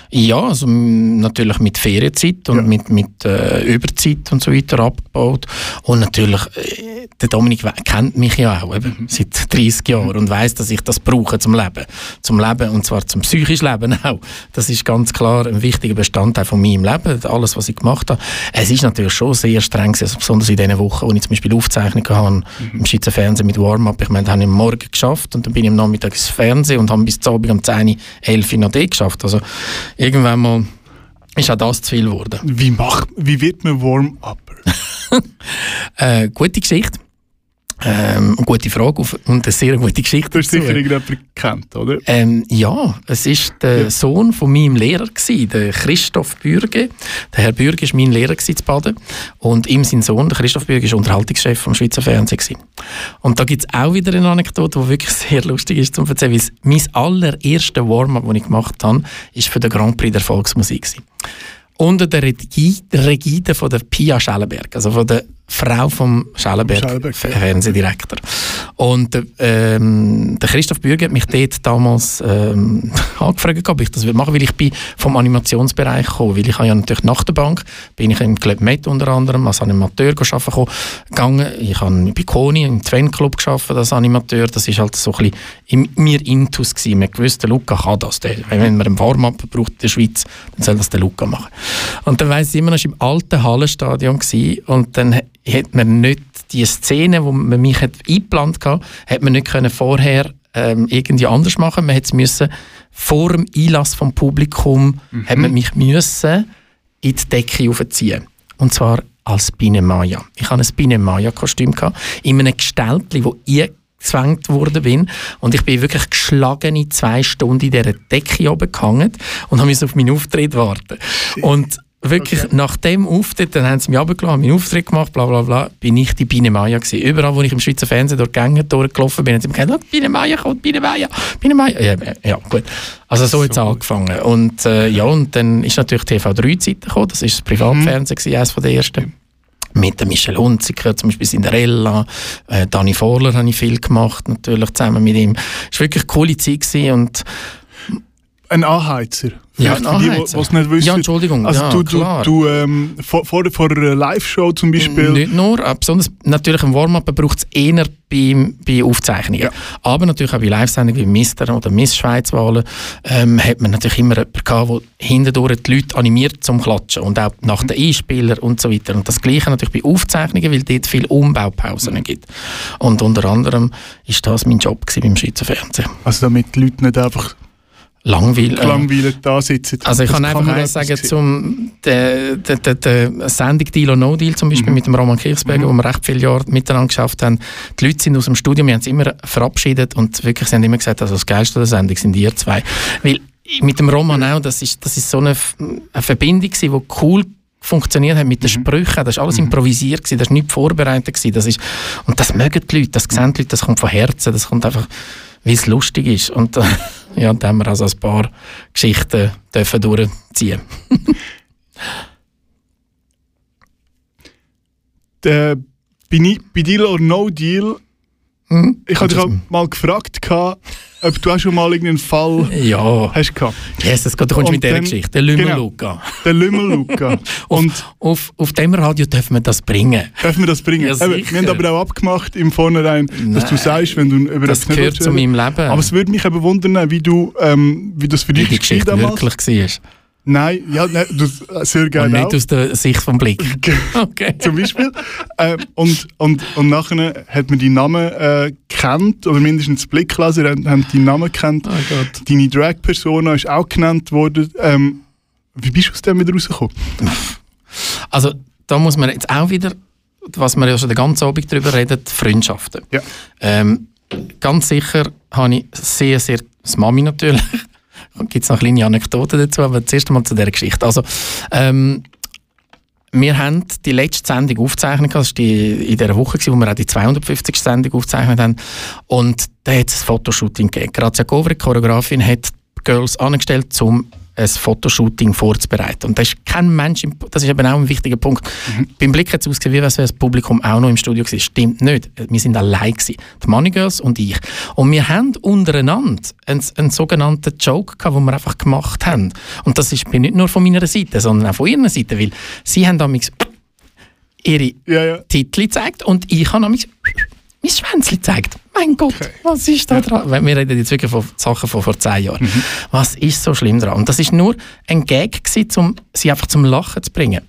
Ja, also natürlich mit Ferienzeit und Ja. mit, mit äh, Überzeit und so weiter abgebaut. Und natürlich, äh, der Dominik kennt mich ja auch eben, Mhm. seit 30 Jahren und weiß, dass ich das brauche zum Leben. Zum Leben und zwar zum psychischen Leben auch. Das ist ganz klar ein wichtiger Bestandteil von meinem Leben, alles, was ich gemacht habe. Es ist natürlich schon sehr streng, also besonders in den Wochen, wo ich zum Beispiel Aufzeichnungen hatte, Mhm. im Schweizer Fernsehen mit Warm-Up. Ich meine, da habe ich am Morgen geschafft und dann bin ich am Nachmittag ins Fernsehen und habe bis zum Abend um 10, 11 Uhr noch dort geschafft. Also irgendwann mal ist auch das zu viel geworden. Wie, macht, wie wird man Warm-Upper? (laughs) Äh, gute Geschichte. Ähm, eine gute Frage und eine sehr gute Geschichte. Du hast dazu. sicher irgendjemanden gekannt, oder? Ähm, ja, es ist der Sohn von meinem Lehrer gewesen, der Christoph Bürge. Der Herr Bürge ist mein Lehrer zu Baden und ihm sein Sohn, der Christoph Bürge, ist Unterhaltungschef vom Schweizer Fernsehen gewesen. Und da gibt es auch wieder eine Anekdote, die wirklich (laughs) sehr lustig ist zum erzählen, weil mein allererster Warm-up, den ich gemacht habe, ist für den Grand Prix der Volksmusik gewesen. Unter der Regie, der Regide von der Pia Schellenberg, also von der Frau vom Schellenberg, Schellenberg, ja. Fernsehdirektor. Und äh, ähm, der Christoph Bürger hat mich dort damals ähm, (laughs) angefragt, ob ich das will machen, weil ich bin vom Animationsbereich gekommen, weil ich habe ja natürlich nach der Bank bin ich im Club Med unter anderem als Animateur arbeiten gegangen. Ich habe bei Koni im Twen Club gearbeitet als Animateur. Das ist halt so ein bisschen in mir Intus gewesen. Man wusste, der Luca kann das. Der, wenn man einen Warm-up braucht in der Schweiz, dann soll das der Luca machen. Und dann weiss ich immer noch, ich war im alten Hallenstadion gewesen, und dann hat man nicht die Szene, wo man mich hat eingeplant hatte, hat man nicht können vorher ähm, irgendwie anders machen. Man hätte es müssen vor dem Einlass vom Publikum hat man mich müssen in die Decke aufziehen. Und zwar als Biene Maya. Ich hatte ein Biene Maya Kostüm gehabt, in einem Gestaltli, wo ich gezwängt worden bin und ich bin wirklich geschlagene zwei Stunden in dieser Decke oben gehangen und habe auf meinen Auftritt warten. Und wirklich nach dem Auftritt, dann haben sie mich runtergelassen, haben meinen Auftritt gemacht, bla bla bla, bin ich die Biene Maya gewesen. Überall, wo ich im Schweizer Fernsehen durch die Gänge durchgelaufen bin, haben sie mir gesagt, «Schau, Biene Maya kommt, Biene Maya, Biene Maya. Ja, ja gut. Also so hat es angefangen. Und äh, ja, und dann ist natürlich TV3-Zeit gekommen, das ist das Privatfernsehen, mhm. eines von der ersten mit der Michel Hunziker, zum Beispiel Cinderella, äh, Dani Vorler habe ich viel gemacht, natürlich zusammen mit ihm. Es war wirklich eine coole Zeit gewesen und Ein Anheizer. Ja, für die, die es nicht wissen. Ja, Entschuldigung, Also ja, du, du, klar. du ähm, vor, vor, vor einer Live-Show zum Beispiel. Nicht nur, äh, besonders natürlich im Warm-up braucht es eher bei, bei Aufzeichnungen. Ja. Aber natürlich auch bei Live-Sendungen wie Mister oder Miss Schweiz-Wahlen ähm, hat man natürlich immer jemanden gehabt, der hindurch die Leute animiert zum Klatschen und auch nach den Einspielern und so weiter. Und das Gleiche natürlich bei Aufzeichnungen, weil dort viele Umbaupausen gibt. Und unter anderem ist das mein Job gewesen beim Schweizer Fernsehen. Also damit die Leute nicht einfach Langweil. äh, langweilig da sitzen. Also ich kann einfach eins sagen sehen. zum der, der, der, der Sendung Deal or No Deal zum Beispiel Mhm. mit dem Roman Kirchsberger, wo wir recht viele Jahre miteinander geschafft haben. Die Leute sind aus dem Studio, wir haben es immer verabschiedet und wirklich, sie haben immer gesagt, also das Geilste der Sendung sind ihr zwei. Weil mit dem Roman auch, das ist, das ist so eine, eine Verbindung gewesen, die cool funktioniert hat mit den Mhm. Sprüchen, das war alles improvisiert, gewesen, das war nicht vorbereitet. Gewesen, das ist, und das mögen die Leute, das sehen die Leute, das kommt von Herzen, das kommt einfach, weil es lustig ist. Und (laughs) ja, da haben wir also ein paar Geschichten dürfen durchziehen. (laughs) Der, bei, bei Deal or No Deal, Hm? ich habe dich Das- auch mal gefragt, ob du auch schon mal irgendeinen Fall Ja, hast gehabt. das geht, du kommst Und mit dieser dann- Geschichte. Der Lümmel genau. Luca. Der Lümmel Luca. (laughs) Und Auf, auf dem Radio dürfen wir das bringen. dürfen wir das bringen? Ja, Eben, wir haben aber auch abgemacht im Vornherein, dass du Nein. sagst, wenn du über Das nicht gehört willst zu meinem Leben. Aber es würde mich eben wundern, wie, du, ähm, wie das für wie dich die Geschichte damals. wirklich war. Nein, ja, nein, äh, sehr Und gerne nicht auch. aus der Sicht vom Blick. (laughs) Okay. zum Beispiel. ähm, und, und, und nachher hat man deinen Namen äh, kennt, oder mindestens die Blickleser haben, haben deinen Namen kennt. Oh Gott. Deine Drag-Persona ist auch genannt worden. Ähm, wie bist du aus dem wieder rausgekommen? (laughs) Also da muss man jetzt auch wieder, was wir ja schon den ganzen Abend darüber reden, die Freundschaften. Ja. Ähm, ganz sicher habe ich sehr, sehr, das Mami natürlich, gibt es noch kleine Anekdoten dazu, aber zuerst einmal zu dieser Geschichte. Also, ähm, wir haben die letzte Sendung aufgezeichnet, das war die, in dieser Woche, wo wir auch die 250. Sendung aufgezeichnet haben. Und da hat es ein Fotoshooting gegeben. Grazia Govri, die Choreografin, hat Girls angestellt, um ein Fotoshooting vorzubereiten. Und das ist kein Mensch, im, das ist eben auch ein wichtiger Punkt. Beim Blick hat es ausgesehen, wie wenn das Publikum auch noch im Studio war. Stimmt nicht. Wir sind allein gewesen. Die Money Girls und ich. Und wir haben untereinander einen, einen sogenannten Joke gehabt, den wir einfach gemacht haben. Und das ist nicht nur von meiner Seite, sondern auch von ihrer Seite, weil sie haben damals ihre Ja, ja. Titel gezeigt und ich habe nämlich mein Schwänzchen gezeigt. Mein Gott, was ist da dran? Weil Wir reden jetzt wirklich von Sachen von vor zehn Jahren. Was ist so schlimm dran? Und das ist nur ein Gag gewesen, um sie einfach zum Lachen zu bringen.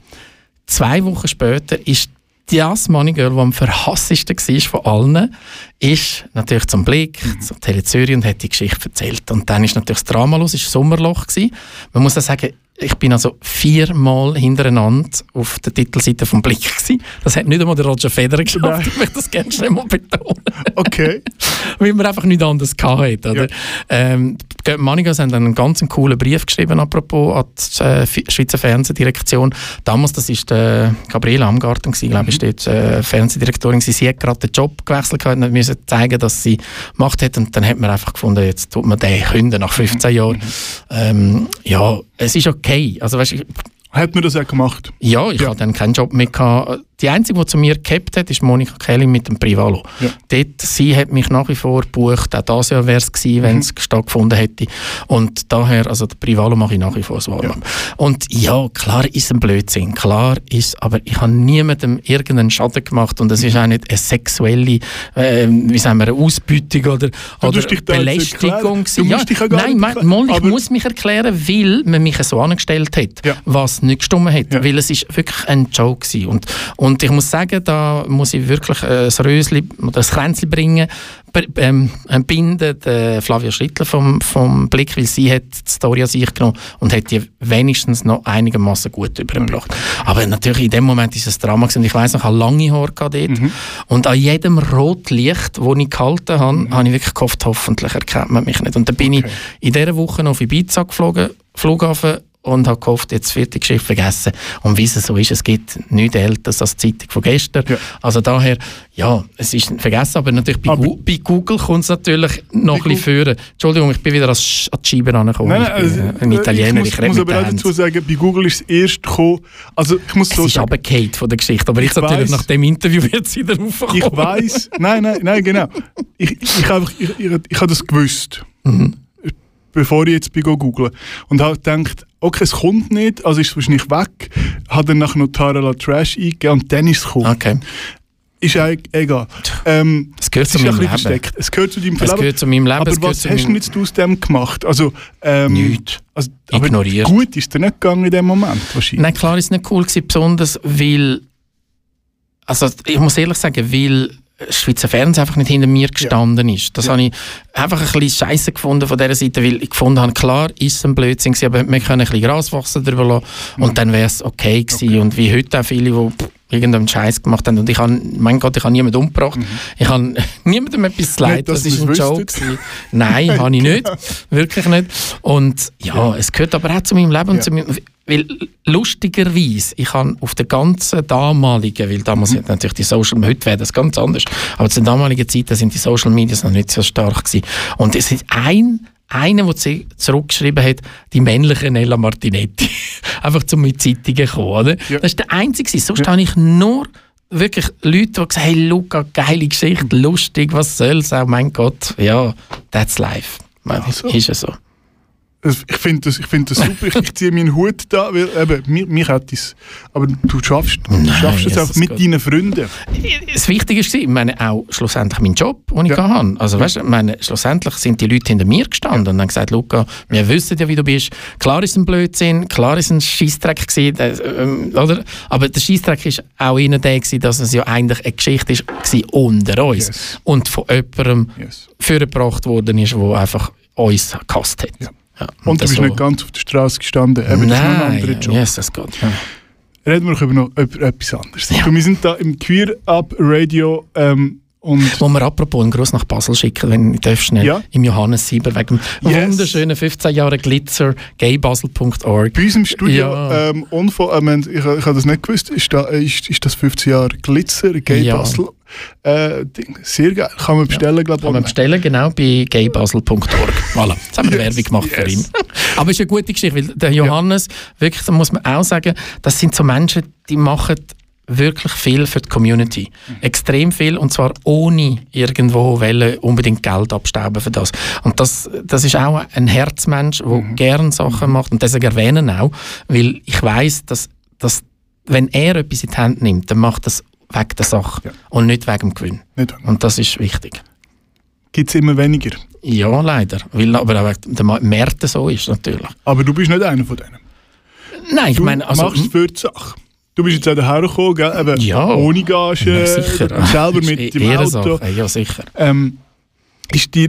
Zwei Wochen später ist das Money Girl, das am verhasstesten war von allen, ist natürlich zum Blick, zum Tele Zürich und hat die Geschichte erzählt. Und dann ist natürlich das Drama los, es war Sommerloch. Gewesen. Man muss auch sagen, ich bin also viermal hintereinander auf der Titelseite vom Blick gewesen. Das hat nicht einmal der Roger Federer geschafft, ich möchte das gerne schnell mal betonen. Okay. (laughs) Weil wir einfach nichts anderes hatten. Oder? Ja. Ähm, die Manigas haben einen ganz coolen Brief geschrieben, apropos, an die äh, Schweizer Fernsehdirektion. Damals, das war der Gabriele Amgarten, gewesen, glaube ich, dort, äh, Fernsehdirektorin. gewesen. Sie hat gerade den Job gewechselt gehabt und musste zeigen, dass sie Macht hat. Und dann hat man einfach gefunden, jetzt tut man den künden nach 15 Jahren. Ähm, ja, es ist okay. Also, weißt, ich, Hat man das auch gemacht? ja, ich Ja. hatte dann keinen Job mehr. Gehabt. Die einzige, die zu mir gehabt hat, ist Monika Kelly mit dem Privalo. Ja. Dort, sie hat mich nach wie vor gebucht. Auch das Jahr wäre es gewesen, wenn es stattgefunden hätte. Und daher, also der Privalo mache ich nach wie vor das Warm-up. Und ja, klar ist ein Blödsinn. Klar ist, aber ich habe niemandem irgendeinen Schaden gemacht und es ist auch nicht eine sexuelle, äh, wie sagen wir, eine Ausbeutung oder, oder jetzt erklären. Belästigung. Du musst dich ja gar nein, nicht mal, ich muss mich erklären, weil man mich so angestellt hat, Ja. was nicht gestimmt hat. Ja. Weil es ist wirklich ein Joke gewesen. Und, und ich muss sagen, da muss ich wirklich äh, das Rösli oder das Kränzli bringen, ähm, binden, der Flavia Schrittler vom, vom Blick, weil sie hat die Story an sich genommen und hat die wenigstens noch einigermaßen gut übergebracht. Aber natürlich in dem Moment ist es Drama gewesen. und ich weiss noch, ich hatte lange Haare dort und an jedem Rotlicht, das ich gehalten habe, habe ich wirklich gehofft, hoffentlich erkennt man mich nicht. Und dann bin ich in dieser Woche noch auf Ibiza geflogen, Flughafen, und habe gehofft, jetzt wird die Geschichte vergessen. Und wie es so ist, es gibt nichts Älteres als die Zeitung von gestern. Ja. Also daher, ja, es ist vergessen, aber natürlich bei, Aber- Gu bei Google kommt es natürlich noch ein bisschen führen. Entschuldigung, ich bin wieder an die Scheibe rangekommen. Nein, nein, ich bin also, äh, ein Italiener, ich ich, muss, rede muss aber auch dazu sagen, bei Google ist es erst gekommen. Also ich muss Es so ist sagen, runtergefallen von der Geschichte, aber jetzt natürlich weiss. nach dem Interview (laughs) wird es wieder raufkommen. ich weiß, nein, nein, nein, genau. Ich, ich, einfach, ich, ich, ich habe das gewusst. Mhm. Bevor ich jetzt bin go googlen. Und habe gedacht, okay, es kommt nicht, also ist es wahrscheinlich weg. Habe dann nachher noch Tarala Trash eingegeben und dann ist es gekommen. Okay. Ist eigentlich egal. Ähm, Es gehört es zu meinem Leben. versteckt. Es gehört zu deinem Es Leben. gehört zu meinem Leben. Aber es was hast du jetzt aus dem gemacht? Also, ähm, Nichts. Also, Ignoriert. gut ist dir nicht gegangen in dem Moment wahrscheinlich. Nein, klar ist nicht cool gewesen, besonders weil, also ich muss ehrlich sagen, weil Schweizer Fernsehen einfach nicht hinter mir gestanden ist. Das habe ich einfach ein bisschen scheiße gefunden von dieser Seite, weil ich gefunden habe, klar ist es ein Blödsinn gewesen, aber wir können ein bisschen Gras wachsen drüber lassen und dann wäre es okay gewesen. Und wie heute auch viele, die irgendeinen Scheiß gemacht haben und ich habe, mein Gott, ich habe niemanden umgebracht. Ich habe (laughs) niemandem ettis zu leid, das ist ein Joke. Nein, habe ich (laughs) nicht. Wirklich nicht. Und ja, es gehört aber auch zu meinem Leben und Ja. zu meinem, weil lustigerweise, ich habe auf der ganzen damaligen, weil damals Mhm. natürlich die Social, heute wäre das ganz anders, aber zu den damaligen Zeiten sind die Social Media noch nicht so stark gewesen. Und es ist ein einer, der zu- zurückgeschrieben hat, die männliche Nella Martinetti. (laughs) Einfach zum mit Zeitungen kommen, oder? Ja. Das ist der einzige. Sonst habe ich nur wirklich Leute, die gesagt haben, hey Luca, geile Geschichte, lustig, was soll's auch, mein Gott. Ja, that's life. Man, Also. Ist ja so. Ich finde das, ich find das super. Ich, ich ziehe meinen Hut da, weil eben, mir, mich hat es. Aber du schaffst, du Nein, schaffst es auch mit Gott. deinen Freunden. das Wichtige war, ich meine, auch schlussendlich mein Job, den ich Ja. hatte. Also, weißt, ich meine, schlussendlich sind die Leute hinter mir gestanden und haben gesagt, Luca, wir wissen ja, wie du bist. Klar ist ein Blödsinn, klar ist ein Scheissdreck gewesen, äh, ähm, oder? Aber der Scheissdreck war auch einer der, gewesen, dass es ja eigentlich eine Geschichte ist, war unter uns. Yes. Und von jemandem Yes. vorgebracht worden ist, der einfach uns gehasst hat. Ja. Ja, Und du das bist so- nicht ganz auf der Straße gestanden. Eben, das ist noch ein anderer Job. Jesus Gott. Ja. Reden wir doch über noch über etwas anderes. Ja. Du, wir sind da im Queer Up Radio ähm, und Wo wir apropos einen Gruß nach Basel schicken, wenn darf, schnell, Ja. im Johannes Sieber, wegen Yes. wunderschönen 15 Jahre Glitzer, gaybasel.org. bei uns im Studio, Ja. ähm, Unfall, äh, ich, ich habe das nicht gewusst, ist, da, ist, ist das 15 Jahre Glitzer, Gay Ja. Basel. Äh, Ding. Sehr geil. Kann man bestellen, glaube ich. Kann man bestellen, genau, bei gaybasel.org. Voilà, jetzt haben wir Yes, Werbung gemacht für yes. ihn. (laughs) Aber es ist eine gute Geschichte, weil der Johannes, wirklich, da muss man auch sagen, das sind so Menschen, die machen wirklich viel für die Community. Extrem viel und zwar ohne irgendwo wollen unbedingt Geld abstauben für das. Und das, das ist auch ein Herzmensch, der gern Sachen macht und deswegen erwähnen auch, weil ich weiß, dass, dass wenn er etwas in die Hand nimmt, dann macht das wegen der Sache Ja. und nicht wegen dem Gewinn. Nicht. Und das ist wichtig. Gibt es immer weniger. Ja, leider. Weil aber auch der Ma- Märkte so ist, natürlich. Aber du bist nicht einer von denen. Nein, ich Du meine, also. machst es für die Sache. Du bist jetzt auch daher gekommen, gell? Eben, Ja. ohne Gage, ja, sicher. selber Ist mit eh- dem Auto. Ehrensache, Ja, sicher. Ähm, ist dir,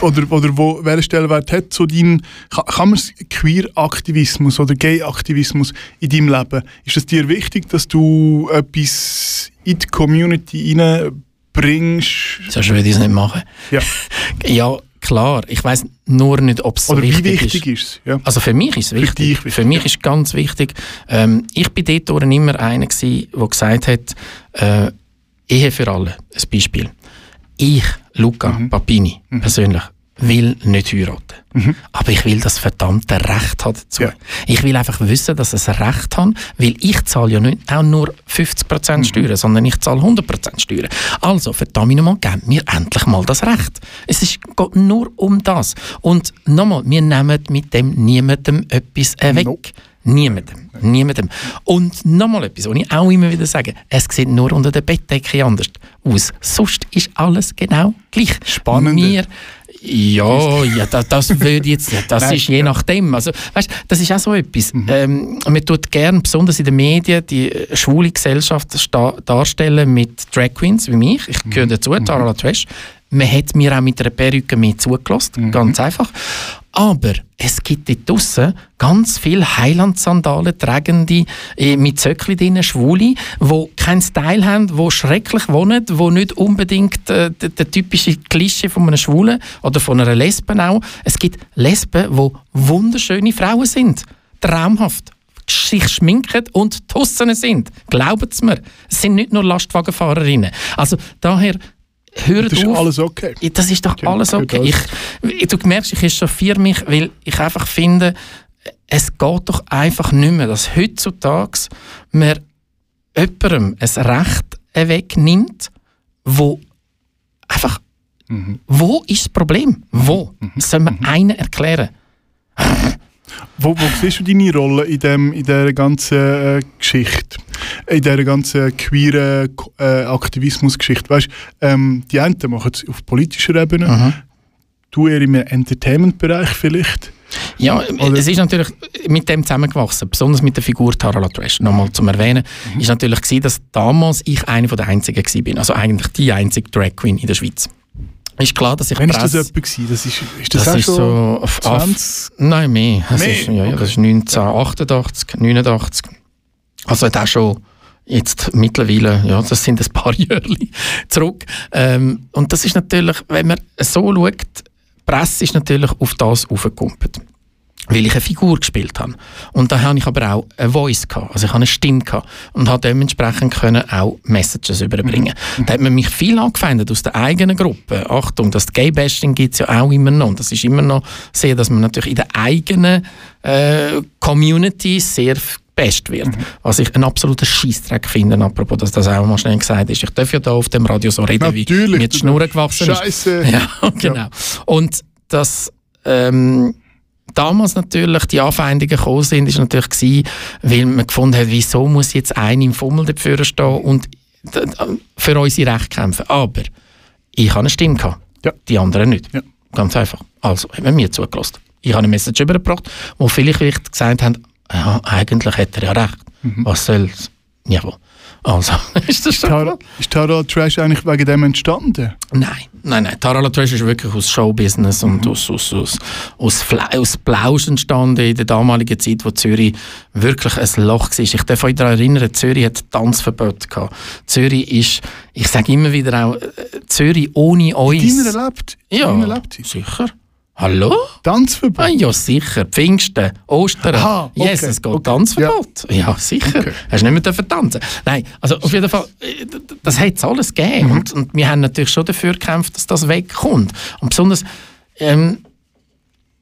oder, oder wo, welchen Stellenwert hat so dein, kann, kann man Queer-Aktivismus oder Gay-Aktivismus in deinem Leben, ist es dir wichtig, dass du etwas in die Community reinbringst? Sonst würde ich es nicht machen. Ja. (laughs) Ja, klar. Ich weiß nur nicht, ob es so wichtig, wichtig ist. ist? Ja. Also für mich ist es wichtig. dich wichtig, Für mich ist ganz wichtig. Ähm, ich bin dort immer einer gewesen, der gesagt hat, äh, Ehe für alle, ein Beispiel. Ich, Luca Mhm. Papini, persönlich, will nicht heiraten. Aber ich will das verdammte Recht haben dazu. Ja. Ich will einfach wissen, dass ich ein Recht habe, weil ich zahle ja nicht auch nur 50% Steuern, sondern ich zahle 100% Steuern. Also, verdammt nochmal, gebt mir endlich mal das Recht. Es ist, geht nur um das. Und nochmal, wir nehmen mit dem niemandem etwas weg. Nope. Niemandem. Niemandem. Und nochmal etwas, was ich auch immer wieder sage, es sieht nur unter der Bettdecke anders aus. Sonst ist alles genau gleich. Spannende. Wir, ja, ja, das, das würde jetzt, das (laughs) Nein, ist je ja. nachdem. Also, weißt, das ist auch so etwas. Ähm, man tut gern, besonders in den Medien, die schwule Gesellschaft darstellen mit Drag Queens wie mich. Ich gehöre dazu, Tara Trash. Man hat mir auch mit einer Perücke mehr zugelassen, ganz einfach. Aber es gibt dort draussen ganz viele Heilandsandalen tragende, äh, mit Zöckli drinnen, Schwule, die keinen Style haben, die schrecklich wohnen, die nicht unbedingt äh, der, der typische Klischee von einem Schwulen oder von einer Lesben auch. Es gibt Lesben, die wunderschöne Frauen sind. Traumhaft sich schminken und draussen sind. Glaubt es mir. Es sind nicht nur Lastwagenfahrerinnen. Also daher, hört Das ist auf. alles okay. Das ist doch alles okay. das- Ich, ich, du merkst, ich echauffiere mich, weil ich einfach finde, es geht doch einfach nicht mehr, dass heutzutage man jemandem ein Recht wegnimmt, wo einfach, wo ist das Problem? Wo? Das soll mir einer erklären. Wo, wo siehst du deine Rolle in, dem, in dieser ganzen äh, Geschichte? In dieser ganzen queeren äh, Aktivismusgeschichte? Weißt ähm, die einen machen es auf politischer Ebene, Mhm. du eher im Entertainment-Bereich vielleicht. Ja, Oder- es ist natürlich mit dem zusammengewachsen, besonders mit der Figur Tara Latrash. Nochmal zum Erwähnen, Mhm. ist natürlich gewesen, dass damals ich eine von der einzigen bin, also eigentlich die einzige Drag Queen in der Schweiz. Ist klar, dass ich Wann das Presse- etwa? Gewesen? Das ist, ist das, Das auch ist so auf 20? Nein, mehr. Das, Mehr? Ist, ja, ja, Okay. das ist 1988, 89. Also hat auch schon jetzt mittlerweile, ja, das sind ein paar (laughs) Jahre zurück. Ähm, und das ist natürlich, wenn man so schaut, die Presse ist natürlich auf das aufgekumpelt. Weil ich eine Figur gespielt habe. Und da habe ich aber auch eine Voice gehabt. Also ich habe eine Stimme gehabt. Und habe dementsprechend können auch Messages überbringen. Da hat man mich viel angefeindet aus der eigenen Gruppe. Achtung, das Gay-Bashing gibt es ja auch immer noch. Und das ist immer noch sehr, dass man natürlich in der eigenen äh, Community sehr best wird. Was ich einen absoluten Scheissdreck finde, apropos, dass das auch mal schnell gesagt ist. Ich darf ja da auf dem Radio so reden, wie Natürlich, mir die Schnur gewachsen ist. Scheisse. (laughs) Ja, genau. Und dass ähm, damals natürlich die Anfeindungen gekommen sind, ist natürlich gewesen, weil man gefunden hat, wieso muss jetzt einer im Fummel dafür stehen und für unsere Rechte kämpfen. Aber ich habe eine Stimme gehabt, Ja. die anderen nicht. Ja. Ganz einfach. Also, haben wir mir zugelassen. Ich habe eine Message übergebracht, wo viele vielleicht gesagt haben, ja, eigentlich hat er ja recht. Mhm. Was soll's? Jawohl. Also, (laughs) ist das schon ist Tara Trash eigentlich wegen dem entstanden? Nein, nein, nein. Tara Latrash ist wirklich aus Showbusiness und Mhm. aus, aus, aus, aus, aus Plausch entstanden in der damaligen Zeit, wo Zürich wirklich ein Loch war. Ich darf euch daran erinnern, Zürich hat Tanzverbot gehabt. Zürich ist, ich sage immer wieder auch, äh, Zürich ohne uns. Deiner erlebt? ja, erlebt? sicher. Hallo? Tanzverbot? Ah, ja, sicher. Pfingsten, Ostern. Aha, okay, Yes, es geht okay. Tanzverbot. Ja, sicher. Okay. Hast du nicht mehr tanzen Nein, also auf jeden Fall, äh, das hat es alles gegeben. Mhm. Und, und wir haben natürlich schon dafür gekämpft, dass das wegkommt. Und besonders, ähm,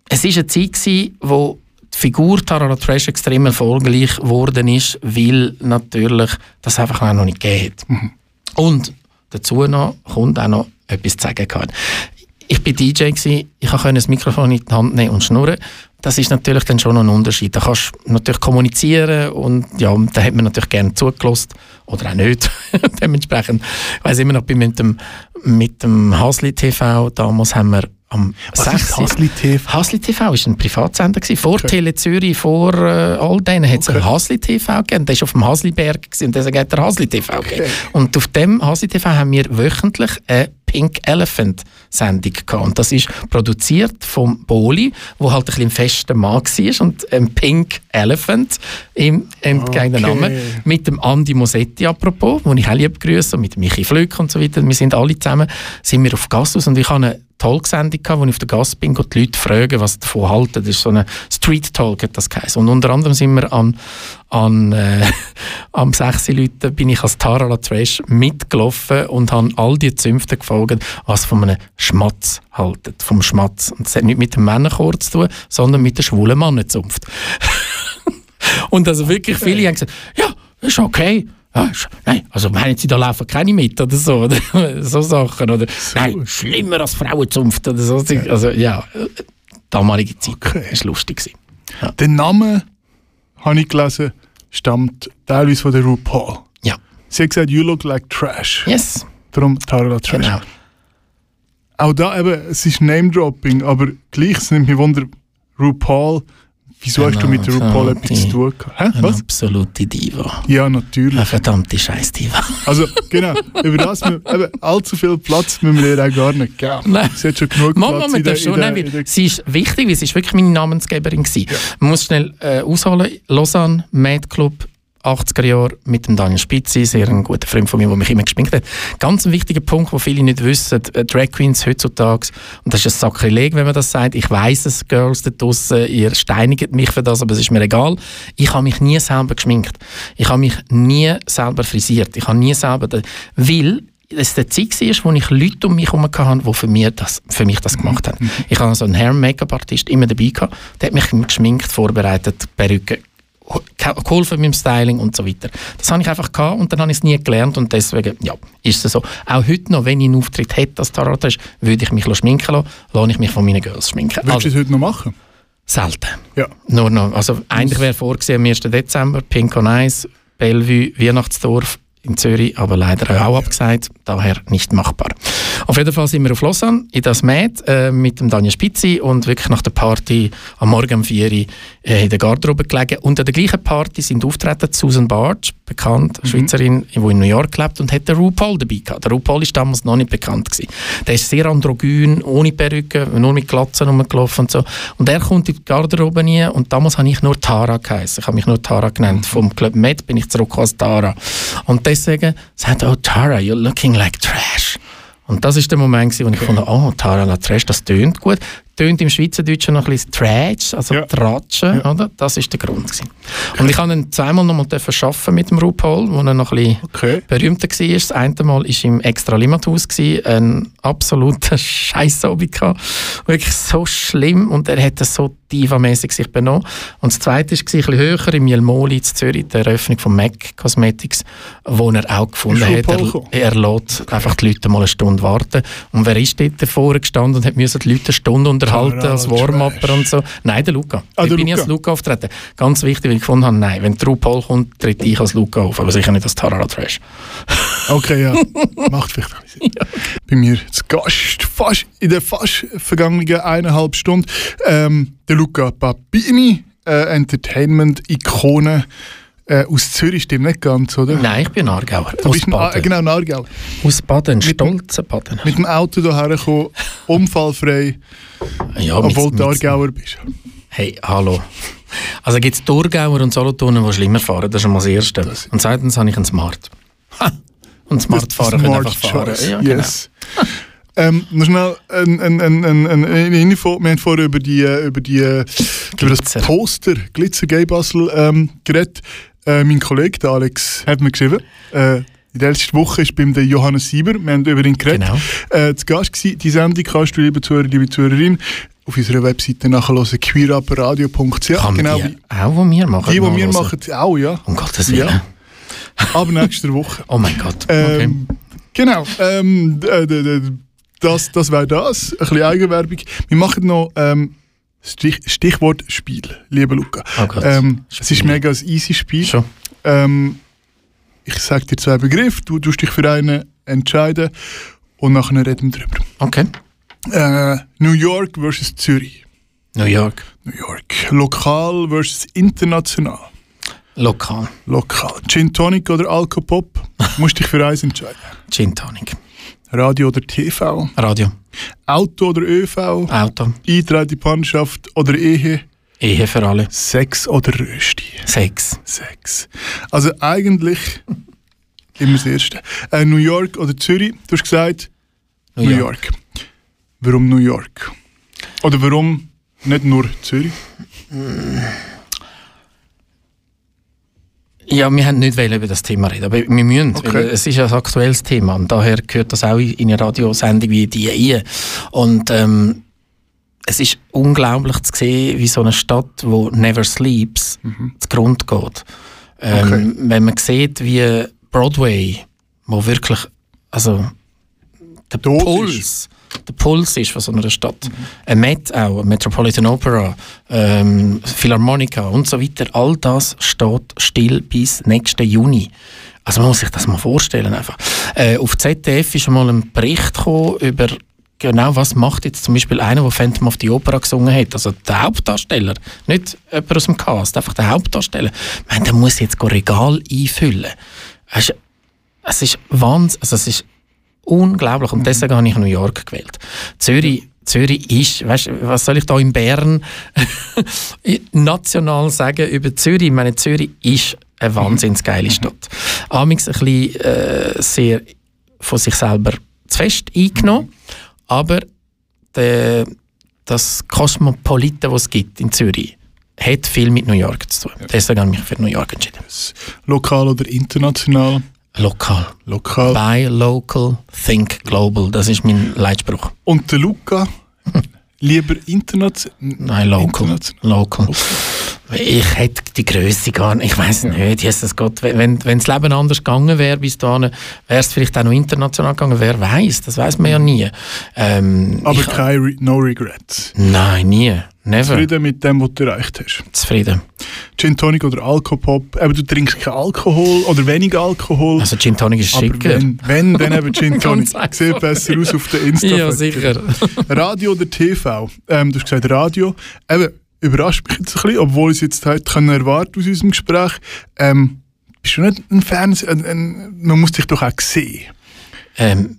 es war eine Zeit, gewesen, wo die Figur Tara Trash extrem erfolgreich geworden ist, weil natürlich das einfach noch nicht hat. Mhm. Und dazu noch, kommt auch noch etwas zu sagen gehabt. Ich war DJ, gewesen, ich konnte das Mikrofon in die Hand nehmen und schnurren. Das ist natürlich dann schon ein Unterschied. Da kannst du natürlich kommunizieren und ja, da hat man natürlich gerne zugelassen oder auch nicht. (laughs) Dementsprechend, ich weiss immer noch, bin mit dem, mit dem Hasli TV, damals haben wir am Was ist 6. Hasli TV? Hasli TV war ein Privatsender. Gewesen. Vor Tele Zürich, vor äh, all denen hat es Okay. Hasli TV gegeben. Der war auf dem Hasliberg gewesen, und deswegen hat er Hasli TV gegeben. Und auf dem Hasli TV haben wir wöchentlich eine Pink Elephant Sendung gehabt. Und das ist produziert vom Boli, wo halt ein bisschen ein fester Mann war und ein Pink Elephant im entgegenen Okay. Namen. Mit dem Andi Mosetti apropos, den ich auch lieb grüße, und mit Michi Flück und so weiter. Wir sind alle zusammen, sind wir auf Gastus und ich habe eine Talksendung gehabt, wo ich auf der Gast bin und die Leute fragen, was sie davon halten. Das ist so eine Street Talk, hat das geheißen. Und unter anderem sind wir an, an äh, (laughs) am 6. Leuten bin ich als Tara Latrash mitgelaufen und habe all die Zünfte gefragt, was von einem Schmatz halten. Vom Schmatz. Und das hat nicht mit dem Männerchor zu tun, sondern mit der schwulen Mannenzunft. (laughs) Und also wirklich viele haben gesagt, ja, ist okay. Ja, ist, nein, also meinen Sie, da laufen keine mit oder so, oder (laughs) so Sachen. Oder, nein, schlimmer als Frauenzunft oder so. Also ja, damalige Zeit. Okay. War lustig. gewesen. Der Name, habe ich gelesen, stammt teilweise von der RuPaul. Ja, Sie hat gesagt, you look like trash. yes, Darum Tara Trash. genau. Auch da eben, es ist Name-Dropping, aber gleich, es nimmt mich Wunder, RuPaul, wieso hast du mit der Genau, RuPaul etwas zu tun? Hä? Eine Was? absolute Diva. Ja, Eine natürlich. verdammte Scheiß-Diva. Also, genau, über das, wir, eben, allzu viel Platz müssen wir ihr auch gar nicht geben. Nein. Sie hat schon genug Mama, Platz man in der, darf schon, in der, nein, in weil sie ist wichtig, weil sie ist wirklich meine Namensgeberin gewesen. Man muss schnell äh, ausholen. Lausanne, Mad Club, 80er Jahre mit dem Daniel Spitzi, sehr ein guter Freund von mir, der mich immer geschminkt hat. Ganz ein wichtiger Punkt, den viele nicht wissen, äh, Drag Queens heutzutage, und das ist ein Sakrileg, wenn man das sagt, ich weiss es, Girls da draussen, ihr steinigt mich für das, aber es ist mir egal. Ich habe mich nie selber geschminkt. Ich habe mich nie selber frisiert. Ich habe nie selber, weil es der Zeit war, wo ich Leute um mich herum hatte, die für mich das, für mich das gemacht haben. Ich hatte so einen Hair-Make-up-Artist immer dabei, gehabt, der hat mich geschminkt, vorbereitet, Perücke, geholfen mit dem Styling und so weiter. Das habe ich einfach gehabt und dann habe ich es nie gelernt und deswegen, ja, ist es so. Auch heute noch, wenn ich einen Auftritt hätte als Tarot würde ich mich schminken lassen, lasse ich mich von meinen Girls schminken. Würdest du Also, es heute noch machen? Selten. Ja. Nur noch. Also eigentlich wäre vorgesehen am 1. Dezember, Pink on Ice, Bellevue, Weihnachtsdorf in Zürich, aber leider auch abgesagt, daher nicht machbar. Auf jeden Fall sind wir auf Lausanne, in das Med, äh, mit dem Daniel Spitzi und wirklich nach der Party am Morgen um 4 Uhr in der Garderobe gelegen. Und an der gleichen Party sind auftreten Susan Bartsch, bekannt, Schweizerin, die in New York lebt und hat den RuPaul dabei gehabt. Der RuPaul war damals noch nicht bekannt. Gewesen. Der ist sehr androgyn, ohne Perücke, nur mit Glatzen rumgelaufen und so. Und er kommt in die Garderobe rein und damals habe ich nur Tara geheißen. Ich habe mich nur Tara genannt. Vom Club Med bin ich zurück als Tara. Und deswegen sagt er, oh Tara, you're looking like trash. Und das ist der Moment, wo ich fand, oh, Tara la Trash, das tönt gut. Tönt im Schweizerdeutschen noch ein bisschen Trash, also Ja. Tratschen, oder? Das ist der Grund. Gewesen. Und ich habe ihn zweimal noch mal arbeiten mit dem RuPaul, wo er noch ein bisschen Okay. berühmter war. Das eine Mal war im extra Limathaus, ein absoluter (laughs) Scheissabend. Wirklich so schlimm und er hat das so divamäßig sich benommen. Und das zweite war ein bisschen höher im Jelmoli in Zürich, die Eröffnung von MAC Cosmetics, wo er auch gefunden Ist hat, RuPaul er, er lässt einfach die Leute mal eine Stunde warten. Und wer ist dort davor gestanden und hat müssen die Leute eine Stunde unterhalten als. Warm-Upper und so? Nein, der Luca. Ah, ich bin ich Luca. als Luca auftreten. Ganz wichtig, weil ich gefunden habe, nein, wenn der RuPaul kommt, tritt ich als Luca auf, aber sicher nicht als Tara Trash. (laughs) Okay, ja. Macht vielleicht auch Sinn. (laughs) Bei mir zu Gast, fast in der fast vergangenen eineinhalb Stunden, ähm, der Luca Papini, äh, Entertainment-Ikone äh, aus Zürich, stimmt nicht ganz, oder? Nein, ich bin Aargauer. Du Aus bist ein, Baden. genau, Nargau. Aus Baden, stolzer Baden. Mit dem Auto hierher gekommen, unfallfrei, Ja, obwohl mit- du Aargauer bist. Hey, hallo. Also gibt es Thurgauer und Solothurner, die schlimmer fahren. Das ist schon mal das Erste. Und zweitens habe ich einen Smart. Ha! Und Smartfahrer können einfach fahren. Ja, genau. yes. ähm, noch schnell ein, ein, ein, ein, Info. Wir haben vorher über, die, äh, über, die, äh, über das. Poster Glitzer Gay Basel ähm, geredet. Äh, mein Kollege, der Alex, hat mir geschrieben. Äh, in der letzten Woche ist beim Johannes Sieber, wir haben über ihn geredet, Genau. äh, zu Gast gewesen. Die Sendung kannst du, liebe Zuhörer, liebe Zuhörerin, auf unserer Webseite nachhören, queerabradio.ch. Kann Genau, wie die auch, die wir machen? die, die wir machen, auch, ja. Um Gottes Willen. Ja. Aber nächste Woche. Oh mein Gott. Okay. Ähm, Genau. Ähm, d- das das wäre das. Ein bisschen Eigenwerbung. Wir machen noch ähm, Stich, Stichwort Spiel, lieber Luca. Oh. Ähm, es ist mega ein easy Spiel. Schon. Ähm, ich sage dir zwei Begriffe, du tust dich für einen entscheiden und nachher reden wir drüber. Okay. Äh, New York versus Zürich. New York. New York. Lokal versus international. Lokal. Lokal. Gin Tonic oder Alcopop? (laughs) Musst dich für eins entscheiden. Gin Tonic. Radio oder TV? Radio. Auto oder ÖV? Auto. Eintritt in Partnerschaft oder Ehe? Ehe für alle. Sex oder Rösti? Sex. Sex. Also eigentlich (laughs) immer das Erste. Äh, New York oder Zürich? Du hast gesagt New, York. Warum New York? Oder warum nicht nur Zürich? Ja, wir haben nicht über das Thema reden, aber wir müssen, Okay. weil es ist ein aktuelles Thema und daher gehört das auch in eine Radiosendung wie die hier. Und ähm, es ist unglaublich zu sehen, wie so eine Stadt, wo never sleeps, zu Grund geht. Ähm, Okay. Wenn man sieht, wie Broadway, wo wirklich, also der ist. Puls, der Puls ist von so einer Stadt. Ein Met auch, ein Metropolitan Opera, ähm, Philharmonica und so weiter. All das steht still bis nächsten Juni. Also man muss sich das mal vorstellen einfach. Äh, auf ZDF ist einmal ein Bericht über genau was macht jetzt zum Beispiel einer, der Phantom of the Opera gesungen hat, also der Hauptdarsteller, nicht jemand aus dem Cast, einfach der Hauptdarsteller. Ich meine, der muss jetzt Regal einfüllen. Es ist, es ist Wahnsinn, also es ist unglaublich und deswegen habe ich New York gewählt. Zürich, Zürich ist, weißt, was soll ich da in Bern (laughs) national sagen über Zürich? Ich meine, Zürich ist eine wahnsinnig geile Stadt. Amix ein bisschen äh, sehr von sich selber zu fest eingenommen, aber der, das Kosmopolite, was es gibt in Zürich, hat viel mit New York zu tun. Deswegen habe ich mich für New York entschieden. Lokal oder international? Lokal. Lokal. Buy local, think global. Das ist mein Leitspruch. Und der Luca? (laughs) Lieber international? Nein, local. International. Local. Ich hätte die Größe gar nicht. Ich weiß nicht. Jesus Gott, wenn, wenn das Leben anders gegangen wäre bis dahin, wäre es vielleicht auch noch international gegangen. Wer weiß? Das weiß man ja nie. Ähm, Aber ich, kein Re No Regrets. Nein, nie. Never. Zufrieden mit dem, was du erreicht hast. Zufrieden. Gin Tonic oder Alkopop. Eben, du trinkst keinen Alkohol oder wenig Alkohol. Also Gin Tonic ist aber schicker. wenn, wenn, dann eben Gin (laughs) Tonic. Sieht besser aus auf der insta Ja, sicher. (laughs) Radio oder TV? Ähm, du hast gesagt Radio. Eben, überrascht mich jetzt ein bisschen, obwohl ich es jetzt heute können erwarten aus unserem Gespräch. Ähm, bist du nicht ein Fernseher? Man muss dich doch auch sehen. Ähm,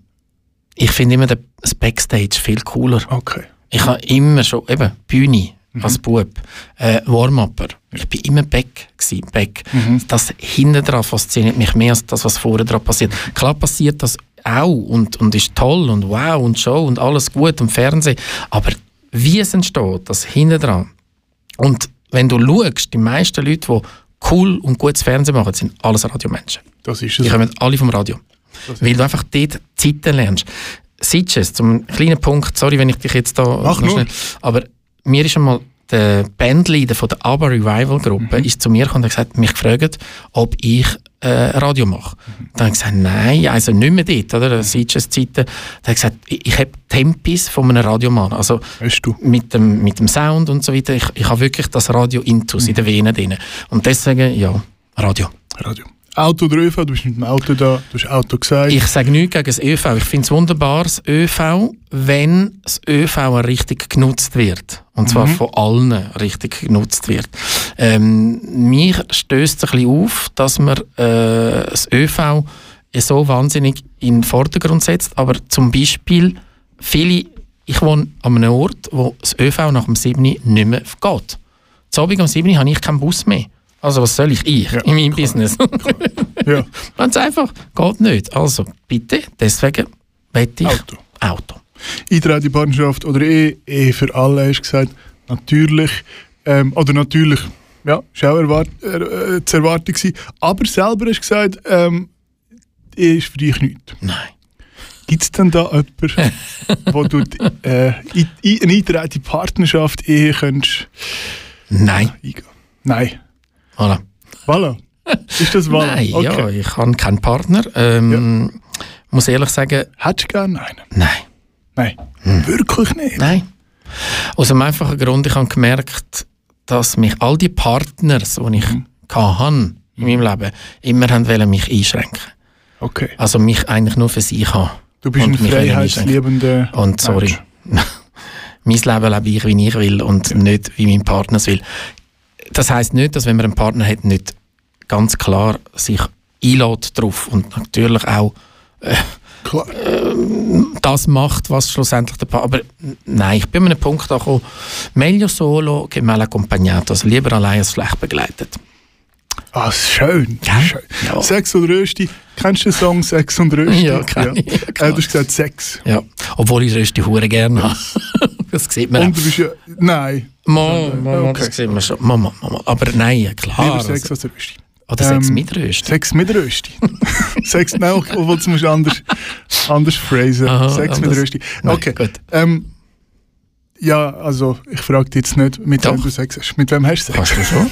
ich finde immer das Backstage viel cooler. Okay. Ich habe immer schon, eben, Bühne Mhm. als Bub, äh, Warm-Upper. Ich bin immer Back gsi, Back. Mhm. Das hinten dran fasziniert mich mehr als das, was vorne dran passiert. Klar passiert das auch und, und ist toll und wow und Show und alles gut und Fernsehen. Aber wie es entsteht, das hinten dran. Und wenn du schaust, die meisten Leute, die cool und gutes Fernsehen machen, sind alles Radiomenschen. Das ist Die es. kommen alle vom Radio. Weil du einfach dort Zeiten lernst. Sitches, zum kleinen Punkt, sorry, wenn ich dich jetzt da... Mach nur. aber mir ist einmal der Bandleader von der ABBA Revival Gruppe Mhm. ist zu mir gekommen und hat gesagt, mich gefragt, ob ich äh, Radio mache. Mhm. Dann habe ich gesagt, nein, also nicht mehr dort, oder? Sitches Zeiten. Dann hat er gesagt, ich, ich habe Tempis von einem Radiomann. Also mit dem, mit dem Sound und so weiter. Ich, ich habe wirklich das Radio Intus in den Venen drin. Und deswegen, ja, Radio. Radio. Auto oder ÖV? Du bist mit dem Auto da. Du hast Auto gesagt. Ich sage nichts gegen das ÖV. Ich finde es wunderbar, das ÖV, wenn das ÖV richtig genutzt wird. Und zwar von allen richtig genutzt wird. Ähm, mir stößt es ein bisschen auf, dass man äh, das ÖV so wahnsinnig in den Vordergrund setzt. Aber zum Beispiel, viele, ich wohne an einem Ort, wo das ÖV nach dem 7. nicht mehr geht. Zu Abend am 7. habe ich keinen Bus mehr. Also was soll ich? Ich Ja, in meinem Business. (laughs) ja. Ganz einfach, geht nicht. Also bitte, deswegen wette ich Auto. Auto. Partnerschaft oder Ehe, Ehe für alle, hast du gesagt. Natürlich. Ähm, oder natürlich, ja, ist auch erwart äh, zu erwarten gewesen. Aber selber hast du gesagt, ähm, Ehe ist für dich nichts. Nein. Gibt es denn da jemanden, (laughs) wo du äh, in, in eine eingetragene Partnerschaft, Ehe könntest Nein. Nein. Voilà. Voilà. Ist das voilà? Nein, okay. ja, ich habe keinen Partner. Ähm, Muss ehrlich sagen, Hättest du gerne einen? nein. Nein. Hm. Wirklich nicht? Nein. Aus dem einfachen Grund, ich habe gemerkt, dass mich all die Partners, die ich Mhm. hatte in meinem Leben, immer haben wollen mich einschränken. Okay. Also mich eigentlich nur für sich haben. Du bist ein freiheitsliebender Und sorry, (laughs) mein Leben lebe ich, wie ich will und nicht, wie mein Partner es will. Das heißt nicht, dass wenn man einen Partner hat, nicht ganz klar sich einlädt drauf und natürlich auch Klar. das macht, was schlussendlich der Partner... Aber nein, ich bin an einem Punkt angekommen, meglio solo che mal accompagnato, also lieber allein als schlecht begleitet. Ah, schön. Gell? schön. Ja. Sex und Rösti. Kennst du den Song Sex und Rösti? Ja, kenn ich, ja, Äh, du hast gesagt Sex. Ja, obwohl ich Rösti hure gerne habe. (laughs) das sieht man Und du bist ja... Nein. Mama, Mama, Okay. das sieht man schon. Mama, Mama. Aber nein, ja, klar. Lieber Sex also, als Rösti. oder Sex Ähm, mit Rösti. Sex mit Rösti. (laughs) Sex, nein, obwohl du musst anders, anders phrasen. Aha, Sex mit anders. Rösti. Nein, Okay. gut. Ähm, ja, also ich frage dich jetzt nicht, mit wem Doch. du Sex hast. Mit wem hast du Sex? Kannst du schon?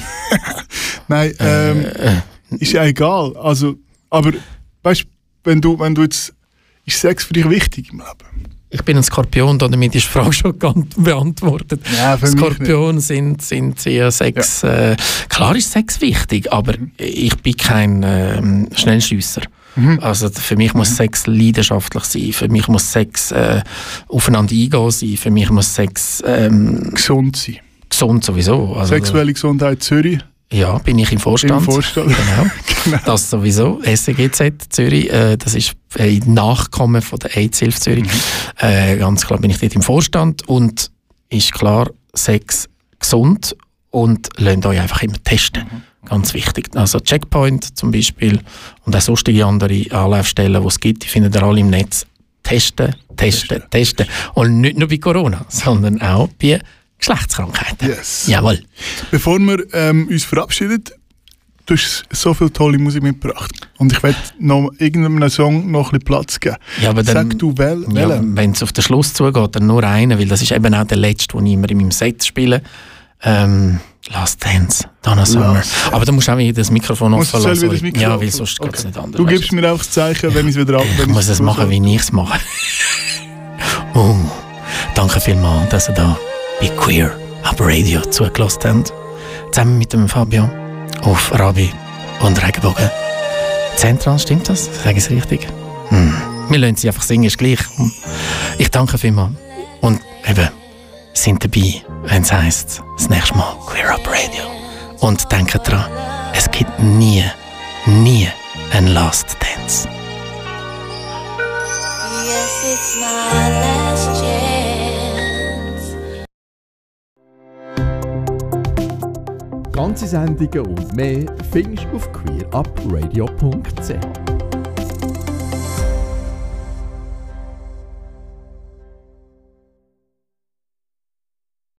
(laughs) Nein, ähm, Äh, ist ja egal. Also, aber weißt du, wenn du, wenn du jetzt. Ist Sex für dich wichtig im Leben? Ich bin ein Skorpion, damit ist die Frage schon beantwortet. Ja, für mich Skorpion sind, sind sehr Sex. Äh, klar ist Sex wichtig, aber ich bin kein ähm, Schnellschüsser. Mhm. Also für mich muss Sex leidenschaftlich sein, für mich muss Sex äh, aufeinander eingehen sein, für mich muss Sex ähm, Gesund sein. gesund sowieso. Also, Sexuelle Gesundheit Zürich Ja, bin ich im Vorstand. im Vorstand. (laughs) Genau. (laughs) Genau. Das sowieso. SEGZ Zürich, äh, das ist ein Nachkommen von der AIDS-Hilfe Zürich. Äh, ganz klar bin ich dort im Vorstand und ist klar, Sex gesund und lasst euch einfach immer testen. Ganz wichtig. Also Checkpoint zum Beispiel und auch sonstige andere Anlaufstellen, die es gibt, die findet ihr alle im Netz. Testen, testen, testen. Und nicht nur bei Corona, sondern auch bei Geschlechtskrankheiten. Yes. Jawohl. Bevor wir ähm, uns verabschieden, du hast so viel tolle Musik mitgebracht. Und ich werde noch irgendeinem Song noch ein bisschen Platz geben. Ja, aber dann, Sag du wel, Ja, wenn es auf den Schluss zugeht, dann nur einen, weil das ist eben auch der letzte, den ich immer in meinem Set spiele. Ähm, Last Dance, Donna Summer. Last Aber du musst auch wieder das Mikrofon offen lassen. sorry. Mikrofon Ja, weil sonst geht es Okay. nicht anders. Du gibst mir einfach das Zeichen, wenn ich es wieder ab. Ich muss es machen, wie ich es mache. oh, danke vielmals, dass ihr da bei Queer Up Radio zugelassen haben. Zusammen mit dem Fabio auf Rabi und Regenbogen. Zentral, stimmt das? Sage ich es richtig? Hm. Wir lassen sie einfach singen, ist gleich. Ich danke vielmals. Und eben, sind dabei, wenn es heisst, das nächste Mal Queer Up Radio. Und denkt dran, es gibt nie, nie ein Last Dance. Yes, it's my last chance. Ganze Sendungen und mehr findest du auf queerupradio.ch.